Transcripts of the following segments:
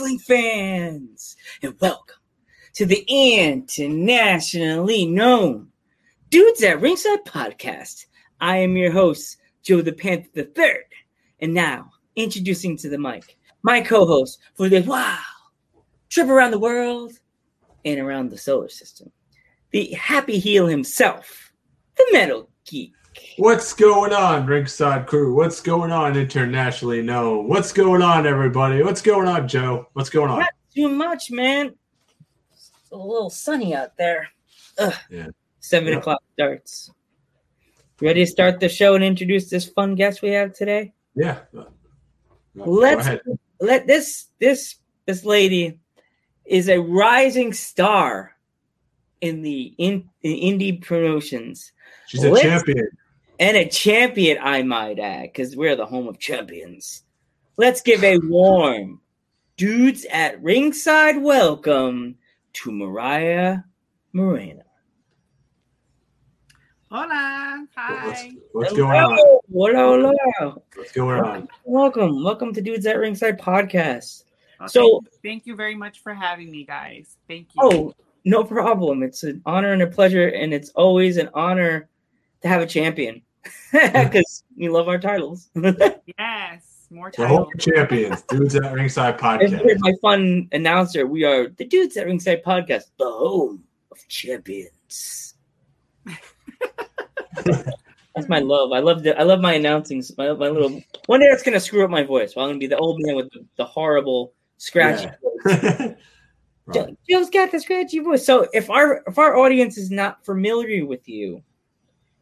wrestling fans, and welcome to the internationally known Dudes at Ringside podcast. I am your host, Joe the Panther the Third, and now introducing to the mic my co-host for the wow trip around the world and around the solar system, the happy heel himself, the Metal Geek. What's going on, Ringside Crew? What's going on, internationally known? What's going on, everybody? What's going on, Joe? What's going on? Not too much, man. It's a little sunny out there. Ugh. Yeah. Seven Yeah. o'clock starts. Ready to start the show and introduce this fun guest we have today? Yeah. Let's let this this this lady is a rising star in the in, in indie promotions She's a let's- champion. And a champion, I might add, because we're the home of champions. Let's give a warm dudes at ringside welcome to Mariah Moreno. Hola. What's, Hi. what's going on? Hello, hello. What's going on? Welcome, welcome to Dudes at Ringside podcast. Well, So- thank, thank you very much for having me, guys. Thank you. Oh, no problem. It's an honor and a pleasure, and it's always an honor to have a champion because we love our titles. yes. More The home titles. champions, dudes at Ringside Podcast. my fun announcer. We are the Dudes at Ringside Podcast, the home of champions. That's my love. I love the I love my announcing. My, my little one day it's gonna screw up my voice. Well, I'm gonna be the old man with the, the horrible scratchy. Yeah. Joe- Right. Joe's got the scratchy voice. So if our if our audience is not familiar with you,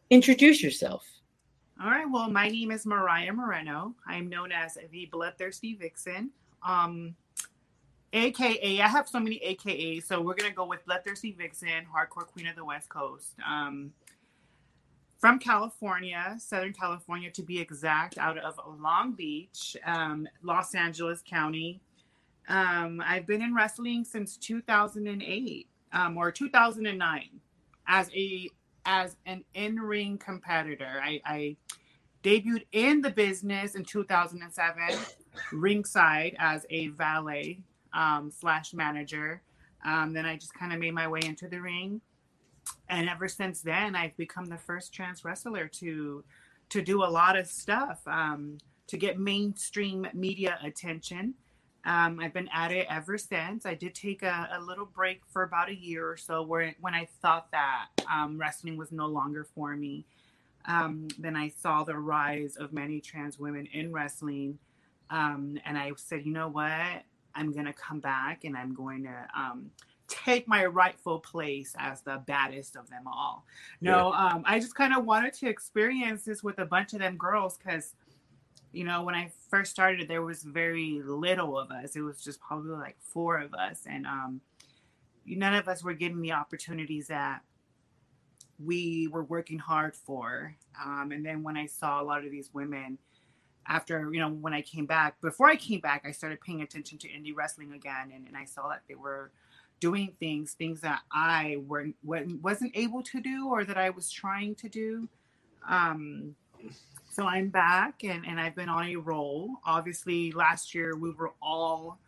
introduce yourself. All right. Well, my name is Mariah Moreno. I'm known as the Bloodthirsty Vixen. Um, AKA, I have so many AKAs, so we're gonna go with Bloodthirsty Vixen, Hardcore Queen of the West Coast. Um, from California, Southern California to be exact, out of Long Beach, um, Los Angeles County. Um, I've been in wrestling since 2008 um, or 2009 as a as an in-ring competitor. I, I debuted in the business in 2007, ringside as a valet um, slash manager. Um, then I just kind of made my way into the ring, and ever since then, I've become the first trans wrestler to to do a lot of stuff um, to get mainstream media attention. Um, I've been at it ever since. I did take a, a little break for about a year or so, where when I thought that um, wrestling was no longer for me. Um, then I saw the rise of many trans women in wrestling, um, and I said, you know what? I'm gonna come back and I'm going to um, take my rightful place as the baddest of them all. No, um, I just kind of wanted to experience this with a bunch of them girls because you know, when I first started, there was very little of us. It was just probably like four of us, and um, none of us were getting the opportunities that we were working hard for. Um, and then when I saw a lot of these women, after you know, when I came back, before I came back, I started paying attention to indie wrestling again, and, and I saw that they were doing things, things that I weren't wasn't able to do or that I was trying to do. Um, so I'm back and, and I've been on a roll. Obviously, last year we were all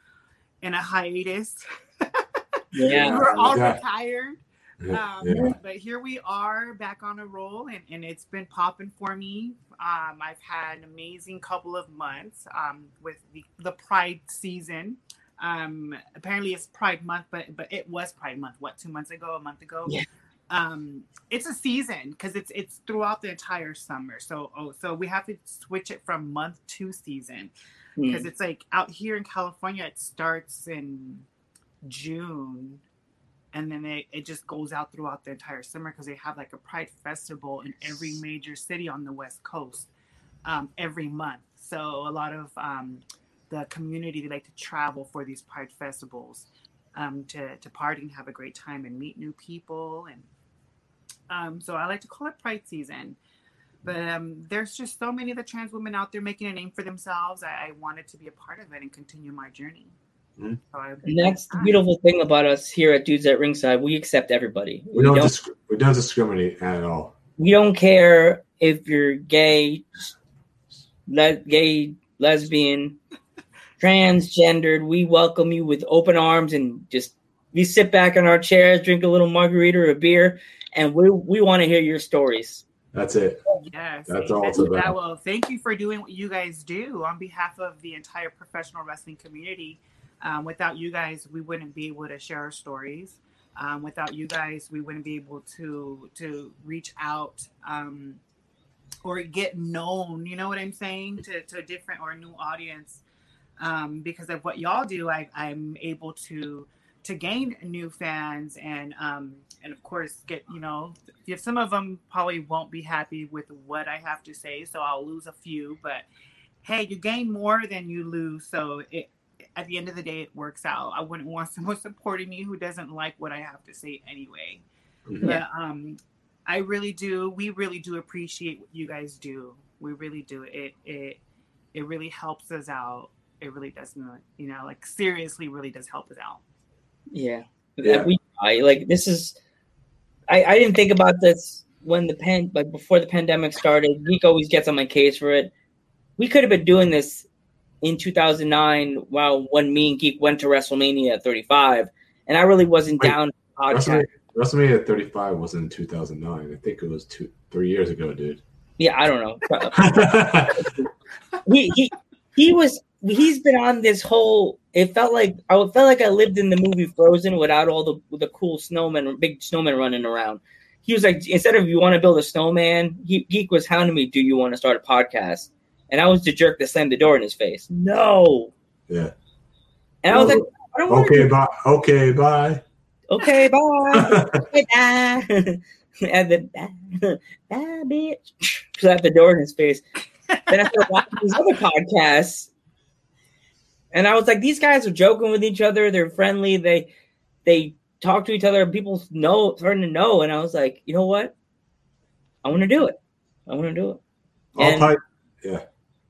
in a hiatus. Yeah. we Yeah. were all Yeah. retired. Yeah. Um, yeah. But here we are back on a roll and, and it's been popping for me. Um, I've had an amazing couple of months um, with the, the Pride season. Um, apparently it's Pride month, but but it was Pride month. What two months ago? A month ago? Um, it's a season because it's it's throughout the entire summer. So oh, so we have to switch it from month to season Hmm. because it's like out here in California, it starts in June, and then it, it just goes out throughout the entire summer because they have like a Pride festival in every major city on the West Coast um, every month. So a lot of um, the community they like to travel for these Pride festivals um, to to party and have a great time and meet new people and um, so I like to call it Pride season. But um, there's just so many of the trans women out there making a name for themselves. I, I wanted to be a part of it and continue my journey. Mhm. So And that's the beautiful thing about us here at Dudes at Ringside. We accept everybody. We don't, don't, disc- we don't discriminate at all. we don't care if you're gay, le- gay, lesbian, transgendered, we welcome you with open arms and just we sit back in our chairs, drink a little margarita or a beer, and we we want to hear your stories. That's it. Yes. That's all amen it's about. that. Well, thank you for doing what you guys do on behalf of the entire professional wrestling community. Um, without you guys, we wouldn't be able to share our stories. Um, without you guys, we wouldn't be able to to reach out um, or get known. You know what I'm saying to to a different or a new audience. Um, because of what y'all do, I, I'm able to to gain new fans and um, and of course get you know if some of them probably won't be happy with what I have to say, so I'll lose a few. But hey, you gain more than you lose, so it at the end of the day it works out. I wouldn't want someone supporting me who doesn't like what I have to say anyway. Mhm. But um, I really do. We really do appreciate what you guys do. We really do. It it it really helps us out. It really does not, you know, like seriously, really does help us out. Yeah. Yeah. We I like this is I, I didn't think about this when the pen like before the pandemic started. Geek always gets on my case for it. We could have been doing this in 2009 while when me and Geek went to WrestleMania 35 and I really wasn't Wait, down. WrestleMania, WrestleMania 35 was in 2009. I think it was two, three years ago, dude. Yeah, I don't know. he he he was he's been on this whole it felt like I felt like I lived in the movie Frozen without all the the cool snowmen big snowmen running around. He was like instead of you want to build a snowman, he geek was hounding me, do you want to start a podcast? And I was the jerk that slammed the door in his face. No. yeah. And I was like, I Okay, bye. Okay, bye. okay, bye. Bye bye. and then bye, bye bitch. Slap the door in his face. then I started watching these other podcasts. And I was like, these guys are joking with each other. They're friendly. They they talk to each other. People know starting to know. And I was like, you know what? I want to do it. I want to do it. All And- pipe.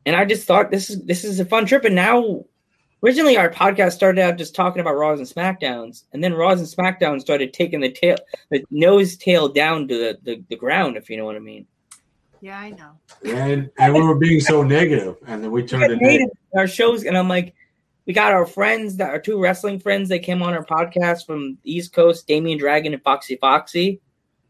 And I just thought this is this is a fun trip. And now originally our podcast started out just talking about Raws and SmackDowns. And then Raws and SmackDowns started taking the tail the nose tail down to the, the, the ground, if you know what I mean. Yeah, I know. And and we were being so negative, and then we We turned it negative. our shows, and I'm like, we got our friends that are two wrestling friends. that came on our podcast from the East Coast, Damian Dragon and Foxy Foxy.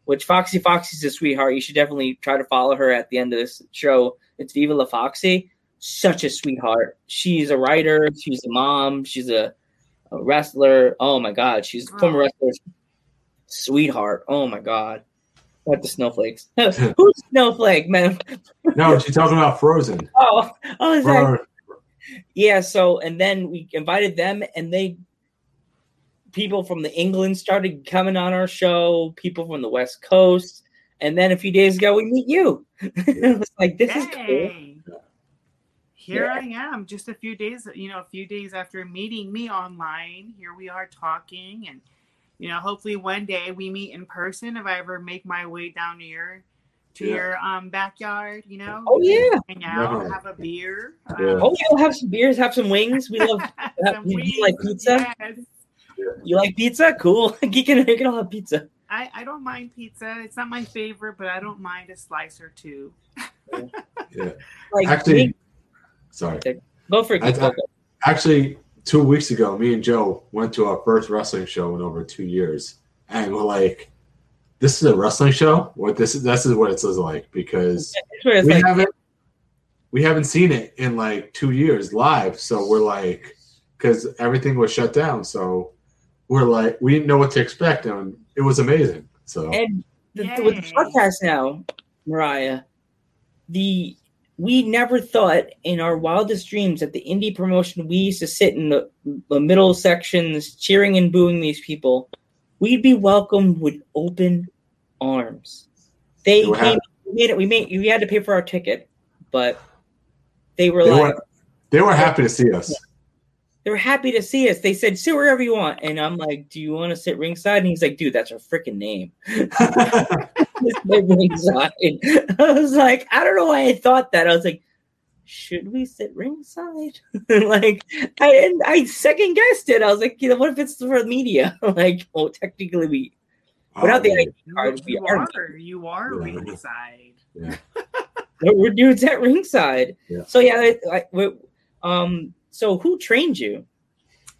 Which Foxy Foxy's a sweetheart. You should definitely try to follow her at the end of this show. It's Viva La Foxy. Such a sweetheart. She's a writer. She's a mom. She's a, a wrestler. Oh my god, she's a former wrestler. Sweetheart. Oh my god. What the snowflakes? Who's snowflake, man? No, she's talking about Frozen. Oh, I was like, Or- yeah so and then we invited them and they people from the england started coming on our show people from the west coast and then a few days ago we meet you it was like this is cool Here Yeah. I am, just a few days, you know, a few days after meeting me online. Here we are talking, and you know, hopefully one day we meet in person. If I ever make my way down to your to Yeah. your um backyard, you know, oh yeah hang out, Definitely. have a beer. Yeah. um, oh yeah we'll have some beers have some wings we love some you wings, like pizza? yes. you like pizza cool you can, you can all have pizza I, I don't mind pizza. It's not my favorite, but I don't mind a slice or two. yeah. like Actually, sorry. go for it I- I- Actually, two weeks ago, me and Joe went to our first wrestling show in over two years, and we're like, "This is a wrestling show. What this is? This is what it says like because That's we like haven't we haven't seen it in like two years live. So we're like, because everything was shut down, so we're like, we didn't know what to expect, and it was amazing. So And the, with the podcast now, Mariah, the we never thought in our wildest dreams that the indie promotion we used to sit in the, the middle sections cheering and booing these people, we'd be welcomed with open arms. They They came, happy. we made it. We made we had to pay for our ticket, but they were they like were they were happy to see us. they were happy to see us. They said sit wherever you want, and I'm like, do you want to sit ringside? And he's like, dude, that's our freaking name. Ringside. I was like, I don't know why I thought that. I was like, should we sit ringside? like, I and I second guessed it. I was like, you know, what if it's for the media? like, well, technically we without the ID card, we You are are, you are Yeah. ringside. yeah. we're dudes at ringside. Yeah. So yeah, I, I, um, So who trained you?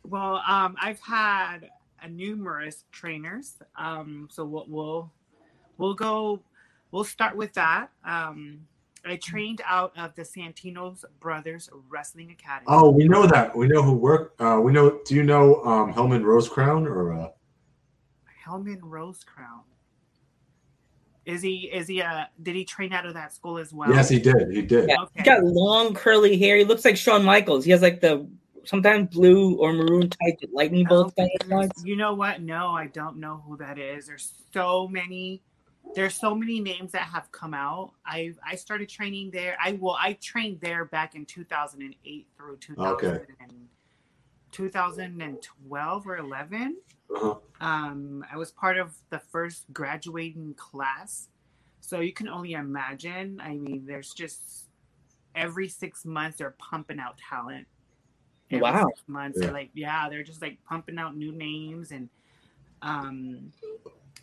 Well, um, I've had a numerous trainers. Um, so we'll, we'll we'll go. We'll start with that. Um, I trained out of the Santino's Brothers Wrestling Academy. Oh, we know that. We know who worked. Uh, we know. Do you know um, Hellman Rosecrown or? Uh... Hellman Rosecrown. Is he? Is he? Uh, did he train out of that school as well? Yes, he did. He did. Yeah, okay. He got long curly hair. He looks like Shawn Michaels. He has like the sometimes blue or maroon type lightning bolts. Oh, you know what? No, I don't know who that is. There's so many. There's so many names that have come out. I I started training there. I well, I trained there back in 2008 through 2000 okay. 2012 or 11. Uh-huh. Um, I was part of the first graduating class. So you can only imagine. I mean, there's just every six months they're pumping out talent every wow. months. Yeah. They're like, yeah, they're just like pumping out new names. And, um,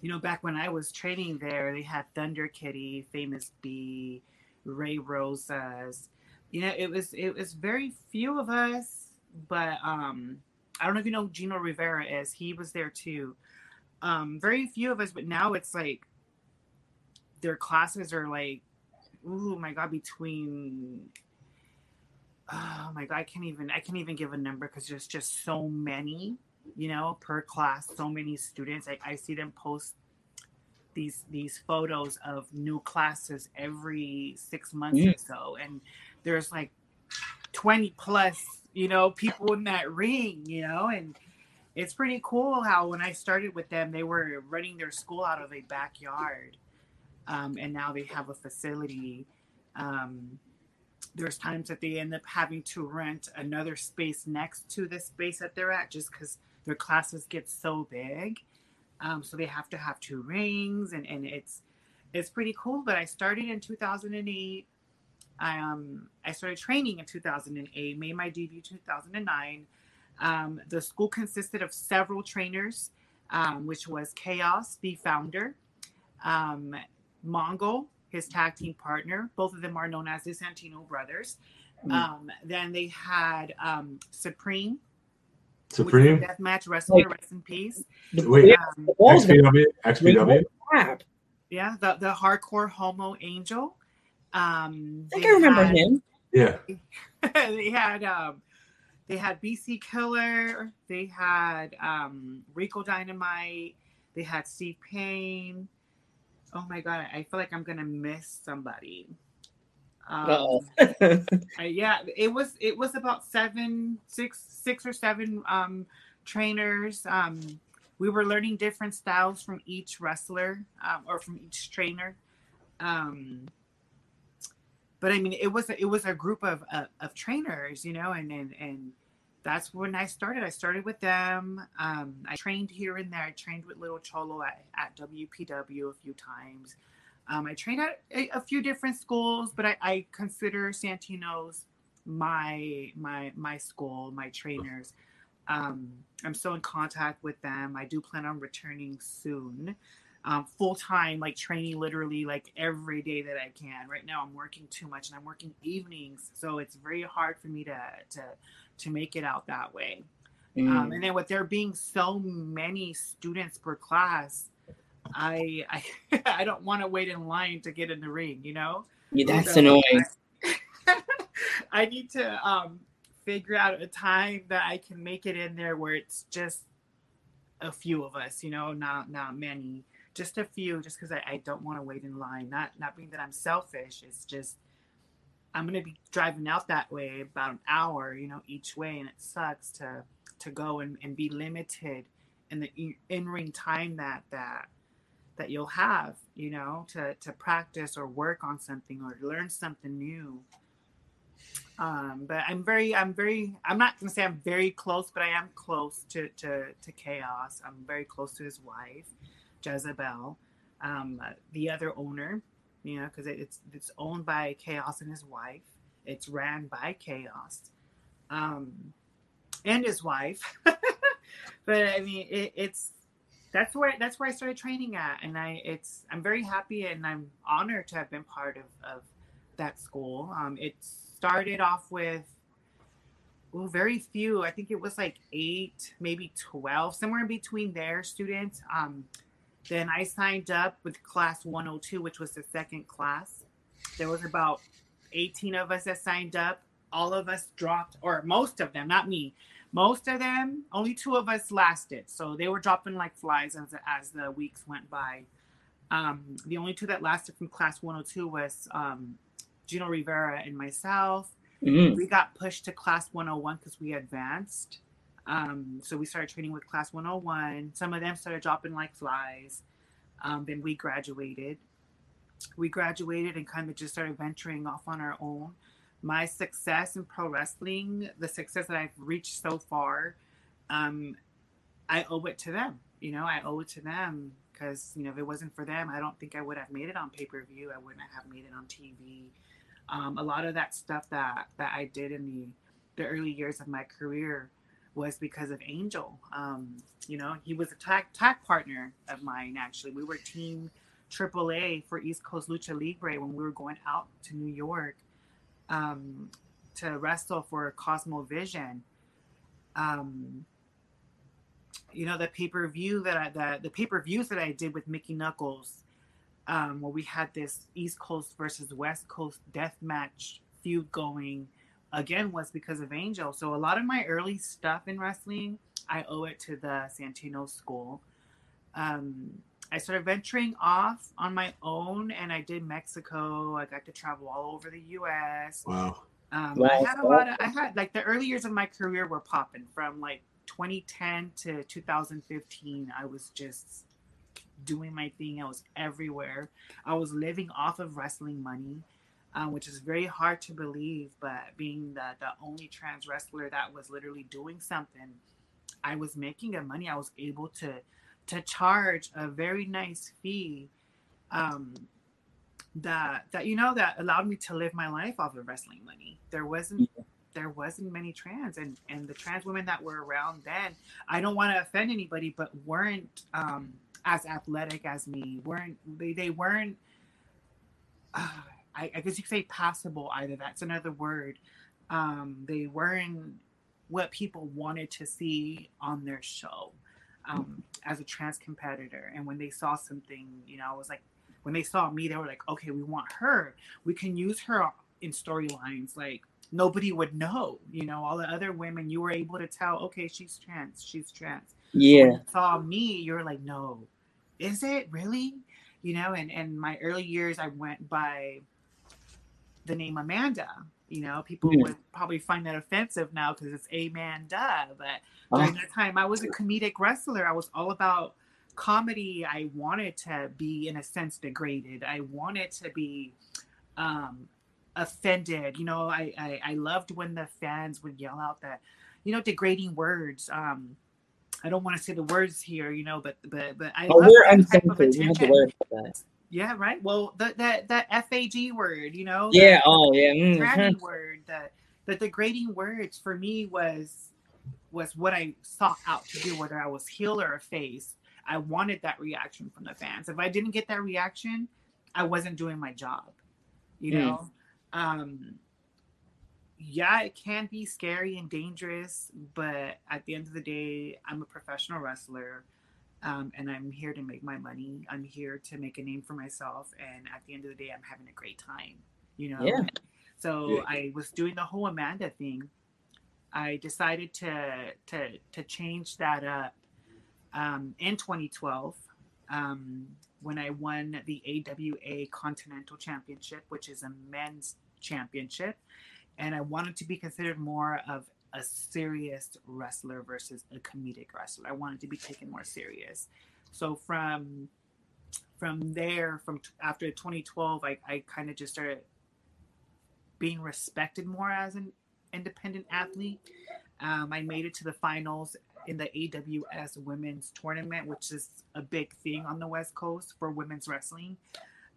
you know, back when I was training there, they had Thunder Kitty, Famous B, Ray Rosas. You know, it was it was very few of us, but um, I don't know if you know Gino Rivera is. He was there too. Um, very few of us, but now it's like their classes are like, oh my god, between oh my god, I can't even I can't even give a number because there's just so many, you know, per class, so many students. I, I see them post these these photos of new classes every six months or so, and there's like twenty plus, you know, people in that ring, you know, and it's pretty cool how when I started with them, they were running their school out of a backyard, um, and now they have a facility. Um, there's times that they end up having to rent another space next to the space that they're at just because their classes get so big. Um, so they have to have two rings and, and it's it's pretty cool. But I started in 2008. I um I started training in 2008, made my debut 2009. Um, the school consisted of several trainers, um, which was Chaos, the founder, um, Mongol, his tag team partner. Both of them are known as the Santino brothers. Mm. Um, then they had um, Supreme. Supreme death match wrestler, rest in peace. Wait, um, XPW, XPW. Yeah, the the hardcore homo angel. Um, I think I remember had, him. Yeah. they had um, they had BC Killer. They had um, Rico Dynamite. They had Steve Payne oh my god, I feel like I'm gonna miss somebody. Um, I, yeah, it was it was about seven, six, six or seven um, trainers. Um, we were learning different styles from each wrestler um, or from each trainer. Um, but I mean, it was it was a group of, of, of trainers, you know, and and and that's when I started. I started with them. Um, I trained here and there. I trained with Little Cholo at, at WPW a few times. Um, I trained at a, a, few different schools, but I, I, consider Santino's my my my school, my trainers. Um, I'm still in contact with them. I do plan on returning soon, um, full time, like training literally like every day that I can. Right now, I'm working too much, and I'm working evenings, so it's very hard for me to to to make it out that way. Um, mm. Um, and then with there being so many students per class, I I, I don't want to wait in line to get in the ring, you know? Yeah, that's so annoying. I, I need to um, figure out a time that I can make it in there where it's just a few of us, you know, not not many, just a few, just because I, I don't want to wait in line. Not not being that I'm selfish. It's just I'm gonna be driving out that way about an hour, you know, each way, and it sucks to to go and, and be limited in the in ring time that that that you'll have, you know, to to practice or work on something or learn something new. Um, but I'm very, I'm very, I'm not gonna say I'm very close, but I am close to to to chaos. I'm very close to his wife, Jezebel, um, the other owner you know, because it's it's owned by Chaos and his wife. It's ran by Chaos, um, and his wife. but I mean, it, it's that's where that's where I started training at, and I it's I'm very happy and I'm honored to have been part of of that school. Um, it started off with well, very few. I think it was like eight, maybe 12, somewhere in between there, students. Um, then I signed up with class 102, which was the second class. There was about 18 of us that signed up. All of us dropped, or most of them, not me. Most of them, only two of us lasted. So they were dropping like flies as, as the weeks went by. Um, the only two that lasted from class 102 was um, Gino Rivera and myself. Mm-hmm. We got pushed to class 101 because we advanced. Um, so we started training with class 101. Some of them started dropping like flies. Um, then we graduated. We graduated and kind of just started venturing off on our own. My success in pro wrestling, the success that I've reached so far, um, I owe it to them. You know, I owe it to them because you know if it wasn't for them, I don't think I would have made it on pay per view. I wouldn't have made it on TV. Um, a lot of that stuff that that I did in the the early years of my career was because of Angel. Um, you know, he was a tag tag partner of mine. Actually, we were team AAA for East Coast Lucha Libre when we were going out to New York um, to wrestle for Cosmo Vision. Um, you know, the pay per view that I the, the pay per views that I did with Mickey Knuckles um, where we had this East Coast versus West Coast death match feud going again was because of Angel. So a lot of my early stuff in wrestling, I owe it to the Santino School. Um, I started venturing off on my own, and I did Mexico. I got to travel all over the U.S. Wow. Um, wow. I had a lot of. I had like the early years of my career were popping from like 2010 to 2015. I was just doing my thing. I was everywhere. I was living off of wrestling money, uh, which is very hard to believe. But being the, the only trans wrestler that was literally doing something, I was making a money. I was able to to charge a very nice fee um, that that you know that allowed me to live my life off of wrestling money. There wasn't there wasn't many trans and and the trans women that were around then. I don't want to offend anybody, but weren't um, as athletic as me. Weren't they, they weren't uh, I, I, guess you could say passable either. That's another word. Um, they weren't what people wanted to see on their show um, as a trans competitor. And when they saw something you know i was like when they saw me they were like okay we want her. We can use her in storylines like nobody would know you know all the other women you were able to tell okay she's trans she's trans. Yeah. saw me you're like no is it really? You know, and and my early years, I went by the name Amanda. You know, people mm. would probably find that offensive now because it's Amanda. But during oh. that time, I was a comedic wrestler. I was all about comedy. I wanted to be, in a sense, degraded. I wanted to be um, offended. You know, I, I I loved when the fans would yell out that, you know, degrading words. Um, I don't want to say the words here, you know, but but but I oh, love we're uncensored. We have to worry about that. Yeah, right. Well, that that that FAG word, you know. Yeah. The, oh, yeah. Mm-hmm. word. That the degrading words for me was was what I sought out to do, whether I was heel or a face. I wanted that reaction from the fans. If I didn't get that reaction, I wasn't doing my job. You mm. know. Um, yeah, it can be scary and dangerous, but at the end of the day, I'm a professional wrestler. Um, and I'm here to make my money. I'm here to make a name for myself. And at the end of the day, I'm having a great time, you know? Yeah. So yeah. I was doing the whole Amanda thing. I decided to, to, to change that up um, in 2012 um, when I won the AWA Continental Championship, which is a men's championship and I wanted to be considered more of a serious wrestler versus a comedic wrestler. I wanted to be taken more serious. So from from there, from t- after 2012, I, I kind of just started being respected more as an independent athlete. Um, I made it to the finals in the AWS women's tournament, which is a big thing on the West Coast for women's wrestling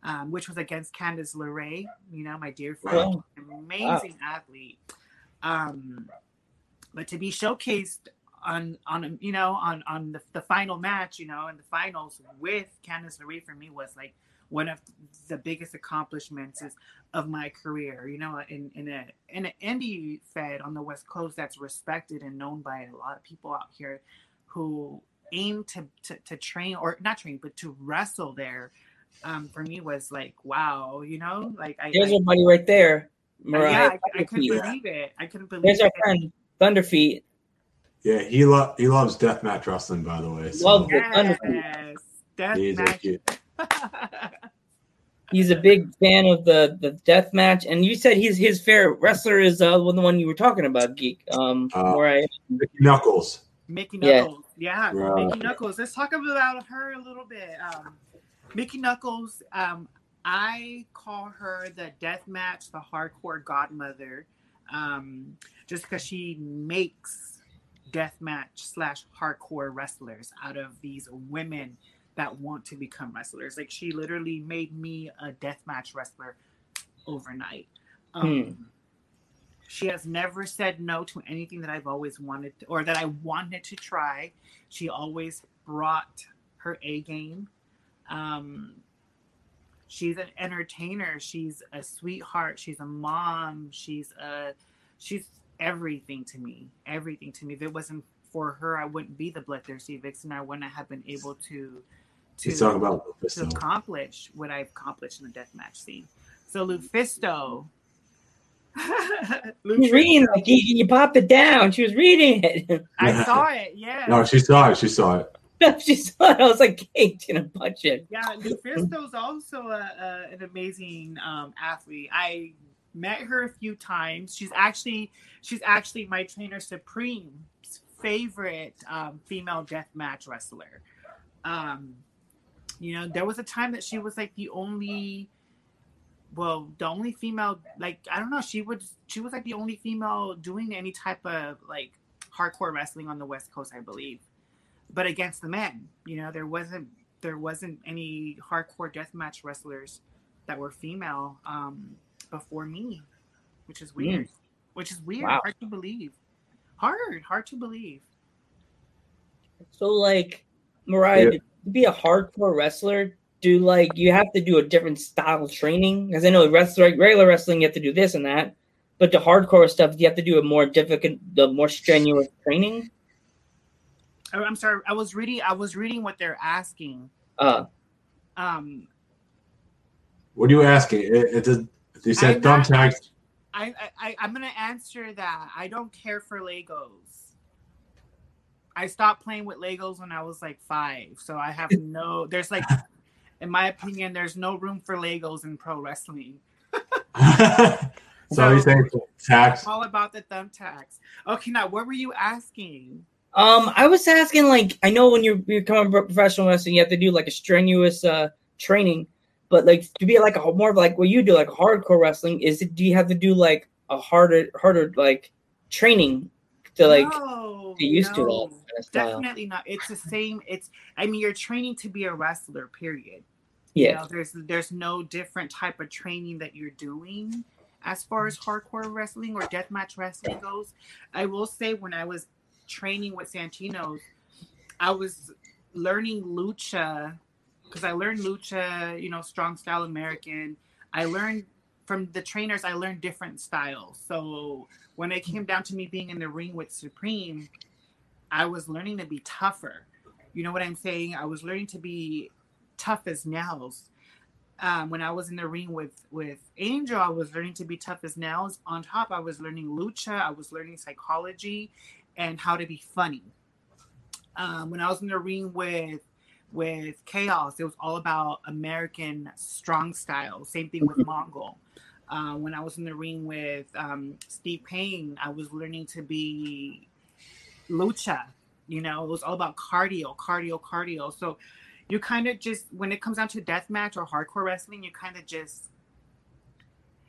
um, which was against Candice LeRae, you know, my dear friend, amazing wow. athlete. Um, but to be showcased on on you know on on the, the final match you know in the finals with Candice LeRae for me was like one of the biggest accomplishments is, of my career you know in in a in an indie fed on the west coast that's respected and known by a lot of people out here who aim to to, to train or not train but to wrestle there um for me was like wow you know like I, There's I, our buddy right there. Mariah. yeah, I, I couldn't Thunderfeet. believe it I couldn't believe There's our it friend Thunderfeet. Yeah, he lo- he loves deathmatch wrestling, by the way. So Love it. Thunderfeet. yes death he's a match. He's a big fan of the the death match, and you said he's his favorite wrestler is uh, the one you were talking about, geek. Um, Uh, Mariah. Mickey Knuckles. Mickey Yeah. Knuckles. Yeah, Right. Mickey Knuckles. Let's talk about her a little bit. Um, Mickey Knuckles, um, I call her the death match, the hardcore godmother, um, just because she makes death match slash hardcore wrestlers out of these women that want to become wrestlers. Like she literally made me a death match wrestler overnight. Um, She has never said no to anything that I've always wanted to, or that I wanted to try. She always brought her A game. Um, she's an entertainer. She's a sweetheart. She's a mom. She's a she's everything to me. Everything to me. If it wasn't for her, I wouldn't be the bloodthirsty vixen. I wouldn't have been able to to He's talking about to Lufisto. accomplish what I've accomplished in the deathmatch scene. So Lufisto. She was reading like you, you popped it down. She was reading it. I saw it. Yeah. No, she saw it. She saw it. she saw it. I was like, Kate's in a it. Yeah, Lufisto's also a, a, an amazing um, athlete. I met her a few times. She's actually she's actually my trainer Supreme's favorite um, female death match wrestler. Um, you know, there was a time that she was like the only, well, the only female. Like I don't know, she would she was like the only female doing any type of like hardcore wrestling on the West Coast, I believe. But against the men, you know, there wasn't there wasn't any hardcore deathmatch wrestlers that were female um, before me, which is weird. Which is weird, Wow. hard to believe. Hard, hard to believe. So like Mariah, Yeah. to be a hardcore wrestler, do like you have to do a different style of training? Because I know wrestler regular wrestling you have to do this and that, but the hardcore stuff you have to do a more difficult, the more strenuous training. Oh, I'm sorry. I was reading. I was reading what they're asking. Uh, Um, What are you asking? It, it did, you said I'm not- thumbtacks. I, I, I I'm gonna answer that. I don't care for Legos. I stopped playing with Legos when I was like five, so I have no. There's like, in my opinion, there's no room for Legos in pro wrestling. so you saying tax? All about the thumbtacks. Okay, now what were you asking? Um, I was asking like I know when you're becoming a professional wrestler, you have to do like a strenuous uh training, but like to be like a more of like what you do, like hardcore wrestling, is it? Do you have to do like a harder, harder like training to like no, get used to no, of style? Definitely not. It's the same. It's. I mean, you're training to be a wrestler. Period. You Yeah. know, there's there's no different type of training that you're doing as far as hardcore wrestling or deathmatch wrestling goes. I will say when I was training with Santino's, I was learning lucha because I learned lucha, you know, strong style American. I learned from the trainers, I learned different styles. So when it came down to me being in the ring with Supreme, I was learning to be tougher. You know what I'm saying? I was learning to be tough as nails. Um, when I was in the ring with with Angel, I was learning to be tough as nails. On top, I was learning lucha. I was learning psychology and how to be funny. Um, when I was in the ring with with Chaos, it was all about American strong style. Same thing with Mongol. Uh, when I was in the ring with um, Steve Payne, I was learning to be lucha. You know, it was all about cardio, cardio, cardio. So you kind of just, when it comes down to death match or hardcore wrestling, you kind of just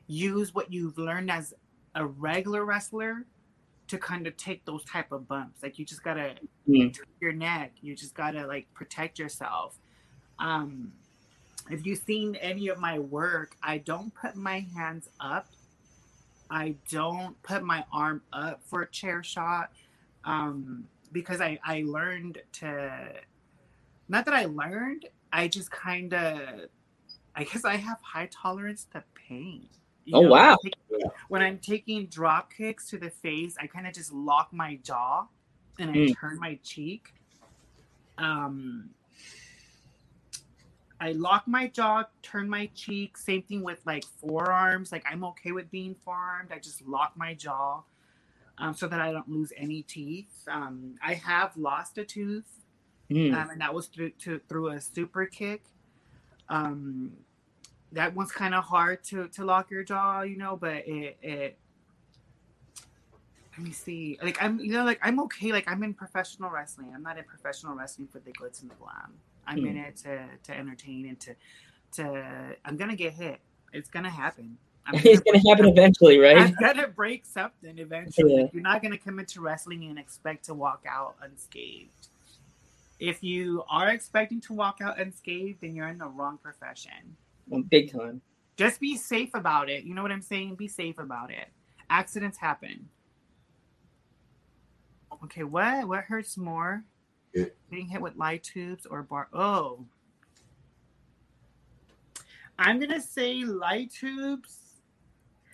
use what you've learned as a regular wrestler to kind of take those type of bumps. Like you just gotta Mm. your neck. You just gotta like protect yourself. Um, if you've seen any of my work, I don't put my hands up. I don't put my arm up for a chair shot. Um, because I I learned to not that I learned, I just kind of I guess I have high tolerance to pain. You oh know, wow! When I'm taking drop kicks to the face, I kind of just lock my jaw and I mm. turn my cheek. Um, I lock my jaw, turn my cheek. Same thing with like forearms. Like I'm okay with being forearmed. I just lock my jaw um, so that I don't lose any teeth. Um, I have lost a tooth, mm. um, and that was through to, through a super kick. Um, that one's kind of hard to to lock your jaw, you know, but it it let me see. Like I'm you know, like I'm okay. Like I'm in professional wrestling. I'm not in professional wrestling for the glitz and the glam. I'm mm. in it to to entertain and to to I'm gonna get hit. It's gonna happen. Gonna it's gonna happen something. eventually, right? I'm gonna break something eventually. Yeah. You're not gonna come into wrestling and expect to walk out unscathed. If you are expecting to walk out unscathed, then you're in the wrong profession. Big time. Just be safe about it. You know what I'm saying? Be safe about it. Accidents happen. Okay, what what hurts more? Yeah. Getting hit with light tubes or bar? Oh, I'm gonna say light tubes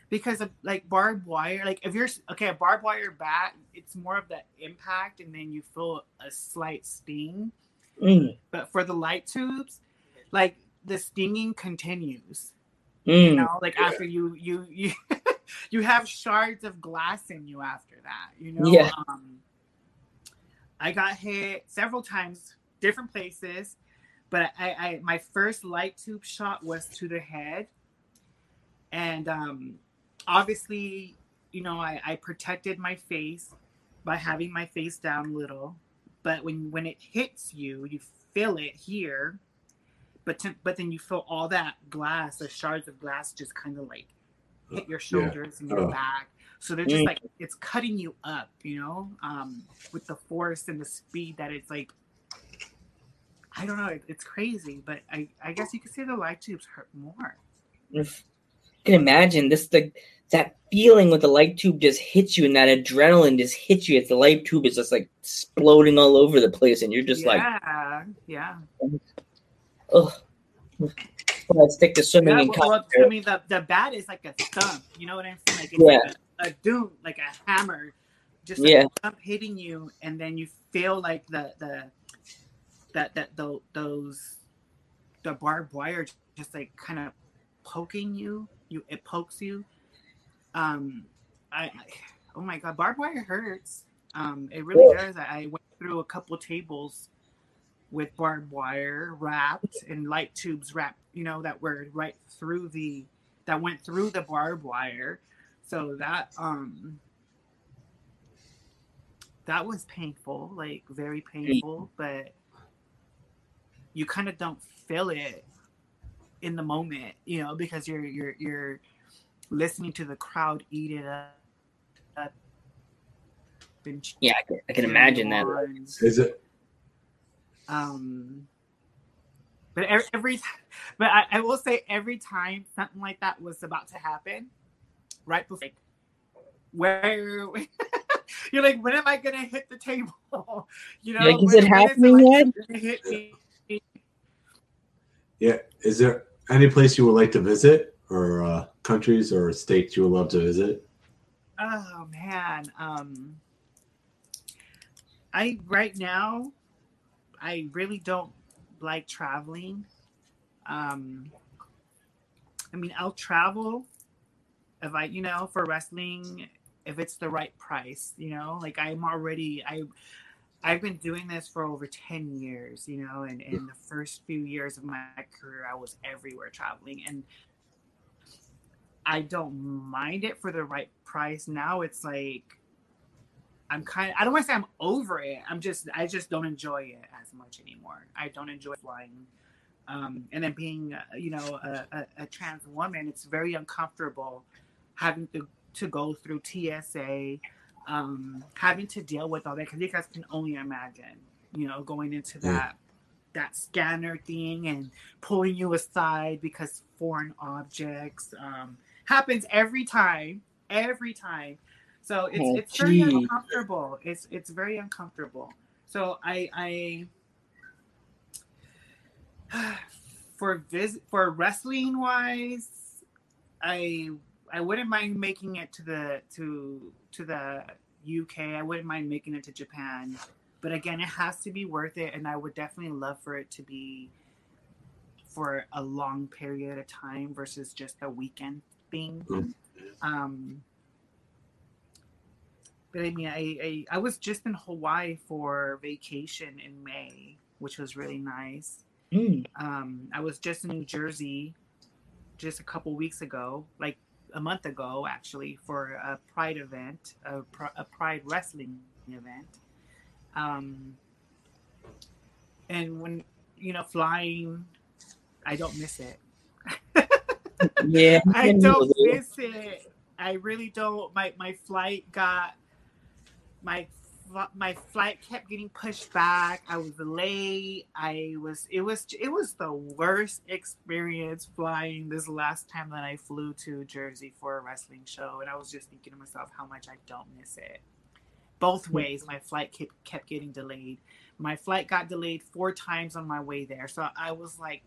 because of like barbed wire. Like if you're okay, a barbed wire bat, it's more of the impact, and then you feel a slight sting. Mm. But for the light tubes, like the stinging continues. Mm. You know, like after you you you you have shards of glass in you after that. You know. Yeah. Um, I got hit several times, different places, but I, I my first light tube shot was to the head, and um, obviously, you know, I, I protected my face by having my face down a little, but when when it hits you, you feel it here, but to, but then you feel all that glass, the shards of glass, just kind of like hit your shoulders yeah. and your oh. back so they're just mm. like it's cutting you up, you know, um, with the force and the speed that it's like. I don't know. It, it's crazy, but I, I guess you could say the light tubes hurt more. You can imagine this the that feeling with the light tube just hits you and that adrenaline just hits you if the light tube is just like exploding all over the place and you're just yeah, like yeah yeah oh let's stick to swimming yeah, well, well, I mean the, the bat is like a stump you know what I'm saying like it's yeah. like a doom, like a hammer, just like yeah. hitting you, and then you feel like the the that that the, those the barbed wire just like kind of poking you. You it pokes you. Um, I, I oh my god, barbed wire hurts. Um, it really does. I, I went through a couple tables with barbed wire wrapped and light tubes wrapped, you know, that were right through the that went through the barbed wire. So that um that was painful, like very painful, but you kind of don't feel it in the moment, you know, because you're you're you're listening to the crowd eat it up. yeah, I can, I can imagine that. Is it? Um, but every, every but I, I will say every time something like that was about to happen, right before like, where you're like, when am I gonna hit the table? you know, like, is when, it happening yet? Yeah. Is there any place you would like to visit, or uh, countries or states you would love to visit? Oh man, um, I right now, I really don't like traveling. Um, I mean, I'll travel if I, you know, for wrestling, if it's the right price, you know, like I'm already, I, I've been doing this for over 10 years, you know, and in the first few years of my career, I was everywhere traveling and I don't mind it for the right price. Now it's like, I'm kind of, I don't want to say I'm over it. I'm just, I just don't enjoy it as much anymore. I don't enjoy flying um, and then being, uh, you know, a, a, a, trans woman, it's very uncomfortable having to, to go through TSA, um, having to deal with all that because you guys can only imagine, you know, going into that that scanner thing and pulling you aside because foreign objects um, happens every time, every time. So it's Oh, it's very uncomfortable. It's it's very uncomfortable. So I I for vis for wrestling wise, I I wouldn't mind making it to the to to the UK. I wouldn't mind making it to Japan. But again, it has to be worth it and I would definitely love for it to be for a long period of time versus just a weekend thing. Mm. Um but I mean, I, I I was just in Hawaii for vacation in May, which was really nice. Mm. Um, I was just in New Jersey just a couple weeks ago, like a month ago, actually, for a Pride event, a, a Pride wrestling event. Um, and when you know flying, I don't miss it. Yeah, I don't miss it. I really don't. My my flight got my my flight kept getting pushed back. I was late. I was it was it was the worst experience flying this last time that I flew to Jersey for a wrestling show, and I was just thinking to myself how much I don't miss it. Both ways, my flight kept kept getting delayed. My flight got delayed four times on my way there, so I was like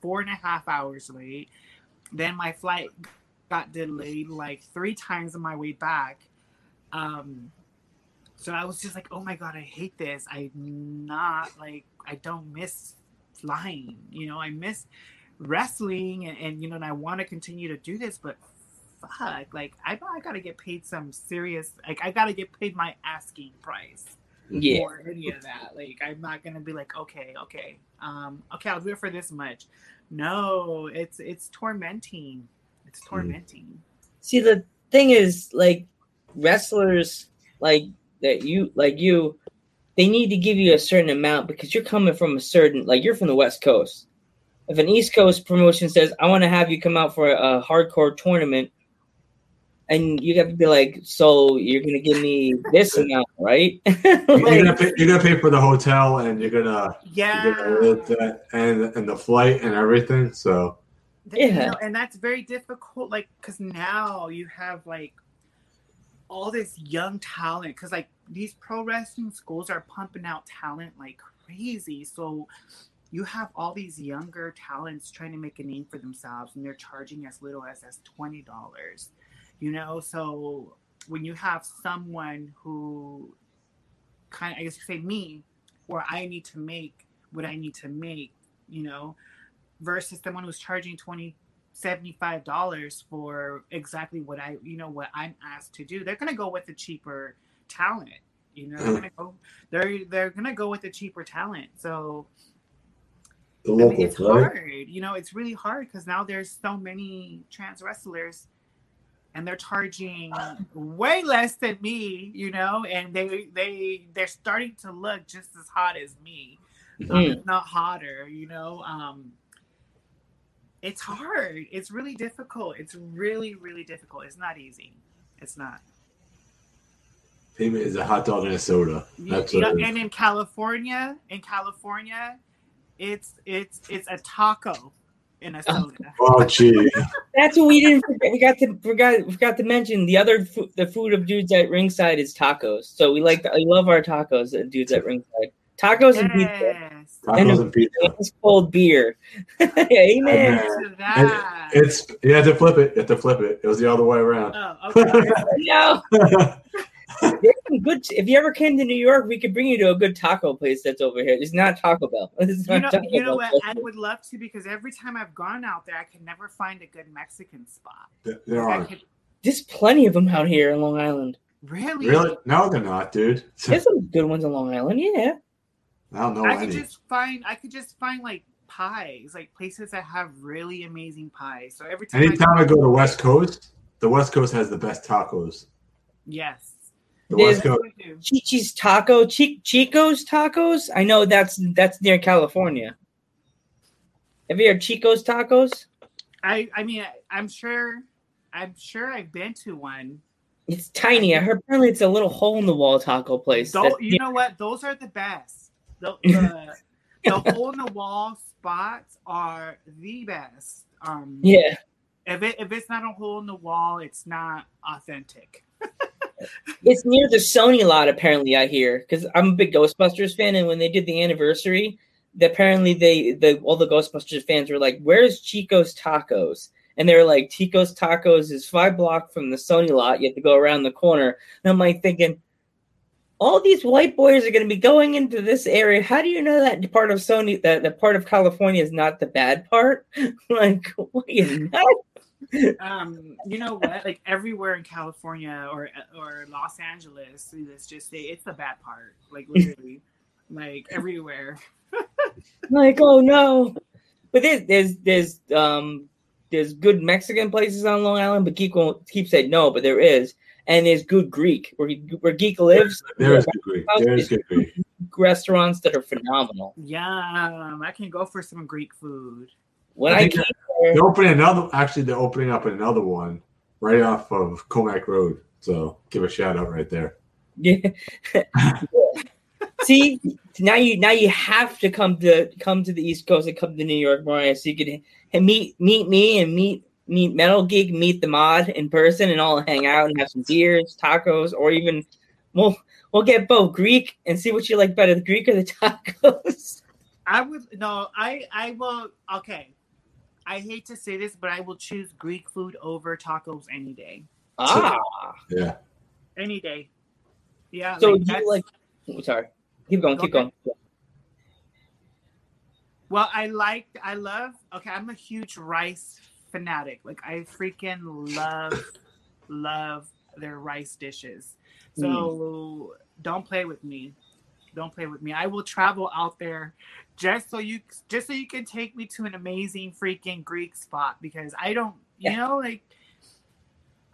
four and a half hours late. Then my flight got delayed like three times on my way back. Um, so I was just like, oh my god, I hate this. I'm not like I don't miss flying. You know, I miss wrestling, and, and you know, and I want to continue to do this, but fuck, like I I gotta get paid some serious. Like I gotta get paid my asking price Yeah, or any of that. Like I'm not gonna be like, okay, okay, um, okay, I'll do it for this much. No, it's it's tormenting. It's Hmm. tormenting. See, the thing is, like wrestlers, like that you, like you, they need to give you a certain amount because you're coming from a certain, like you're from the West Coast. If an East Coast promotion says, "I want to have you come out for a hardcore tournament," and you have to be like, "So you're gonna give me this amount, right?" You're gonna pay, you're gonna pay for the hotel and you're gonna Yeah, you're gonna live that and and the flight and everything. So Th- you Yeah. know, and that's very difficult. Like, because now you have like all this young talent. Because like these pro wrestling schools are pumping out talent like crazy. So you have all these younger talents trying to make a name for themselves, and they're charging as little as as twenty dollars. You know, so when you have someone who kind of, I guess you say me, where I need to make what I need to make, you know, versus someone who's charging 20 75 dollars for exactly what i you know what i'm asked to do they're going to go with the cheaper talent you know they're going to go they're they're to go with the cheaper talent. So I mean, it's hard you know it's really hard because now there's so many trans wrestlers and they're charging way less than me you know and they they they're starting to look just as hot as me. Um, Mm. if not hotter you know um it's hard. It's really difficult. It's really really difficult. It's not easy. It's not Payment is a hot dog and a soda. That's you know, what it is. and in california in california it's it's it's a taco in a soda Oh gee. That's what we didn't forget. We got to forgot forgot to mention the other food, the food of dudes at ringside is tacos. So we like I love our tacos at dudes at ringside. Tacos and pizza yes Tacos and pizza. and cold beer. Amen. Amen. to. It's you have to flip it. You have to flip it. It was the other way around. oh, okay. No, there's some good. If you ever came to New York, we could bring you to a good taco place that's over here. It's not Taco Bell. It's you know, Taco you know Bell. what? I would love to because every time I've gone out there, I can never find a good Mexican spot. there I are. could- There's plenty of them out here in Long Island. really? Really? No, they're not, dude. There's some good ones in Long Island. Yeah. I don't know I could just find. I could just find like pies, like places that have really amazing pies. So every time, Anytime I go to West Coast, the West Coast has the best tacos. yes, The There's- West Coast. We Taco, Chi- Chico's Tacos. I know that's that's near California. Have you heard Chico's Tacos? I, I mean, I, I'm sure. I'm sure I've been to one. It's tiny. I heard apparently it's a little hole in the wall taco place. Though, that's- you know what? Those are the best. The the, the hole in the wall spots are the best. Um, yeah. If it if it's not a hole in the wall, it's not authentic. it's near the Sony lot, apparently. I hear because I'm a big Ghostbusters fan, and when they did the anniversary, apparently they the all the Ghostbusters fans were like, "Where's Chico's Tacos?" And they were like, "Chico's Tacos is five block from the Sony lot. You have to go around the corner." And I'm like thinking, all these white boys are going to be going into this area. How do you know that part of Sony, that the part of California is not the bad part? like, what you know? Mm-hmm. Um, you know what? Like everywhere in California or or Los Angeles, let's just say it's the bad part. Like literally, like everywhere. like, oh no! But there's there's there's um there's good Mexican places on Long Island, but Geek won't keep saying no, but there is, and there's good Greek where where Geek lives. There is good Greek. There is good Greek. Restaurants that are phenomenal. Yeah, I can go for some Greek food. When I, I came there, they're opening another. Actually, they're opening up another one right off of Commack Road. So give a shout out right there. Yeah. See, now you now you have to come to come to the East Coast and come to New York, Mariah, so you can meet meet me and meet meet Metal Geek, meet the mod in person, and all hang out and have some beers, tacos, or even we'll we'll get both Greek and see what you like better, the Greek or the tacos. I would no, I I will okay. I hate to say this, but I will choose Greek food over tacos any day. Ah, yeah, any day. Yeah. So like, you like? Oh, sorry, keep going, keep going. Well, I like, I love. Okay, I'm a huge rice fanatic. Like I freaking love, love their rice dishes. So mm. don't play with me. Don't play with me. I will travel out there just so you just so you can take me to an amazing freaking Greek spot because I don't you yeah. know like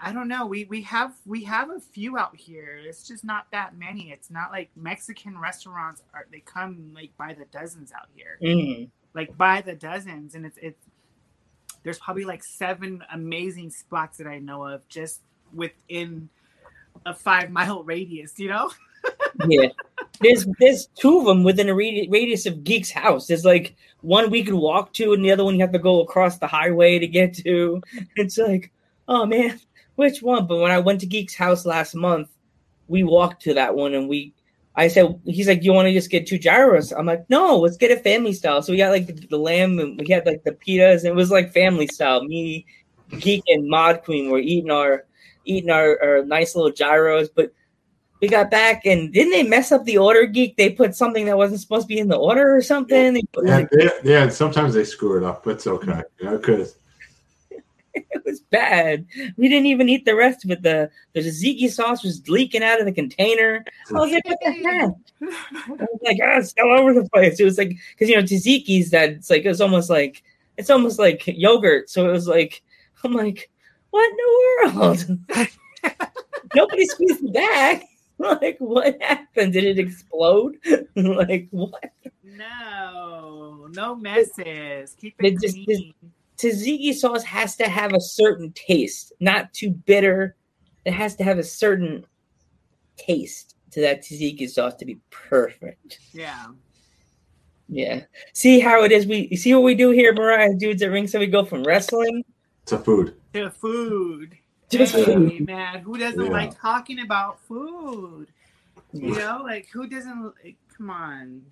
I don't know. We we have we have a few out here. It's just not that many. It's not like Mexican restaurants are they come like by the dozens out here. Mm. like by the dozens. And it's it's there's probably like seven amazing spots that I know of just within a five mile radius you know? Yeah there's there's two of them within a radius of Geek's house. There's like one we could walk to, and the other one you have to go across the highway to get to. It's like, oh man, which one? But when I went to Geek's house last month, we walked to that one, and we. I said, he's like, you want to just get two gyros? I'm like, no, let's get it family style. So we got like the, the lamb, and we had like the pitas, and it was like family style. Me, Geek, and Mod Queen were eating our eating our, our nice little gyros, but we got back and didn't they mess up the order geek? They put something that wasn't supposed to be in the order or something? Yeah, they, yeah sometimes they screw it up. But it's okay. You know because it was bad. We didn't even eat the rest of it. The the tzatziki sauce was leaking out of the container. I was like what the heck i was like oh, it's all over the place. It was like because you know tzatziki's that it's like it's almost like it's almost like yogurt. So it was like i'm like what in the world? Nobody squeezed it back like, what happened? Did it explode? like, what? No, no messes. Keep it, it just, clean. Tzatziki sauce has to have a certain taste, not too bitter. It has to have a certain taste to that tzatziki sauce to be perfect. Yeah. Yeah. See how it is. We see what we do here, Mariah dudes at Ringside. We go from wrestling to food. To food. Just hey, man, who doesn't yeah. like talking about food? You know, like who doesn't? Like, come on,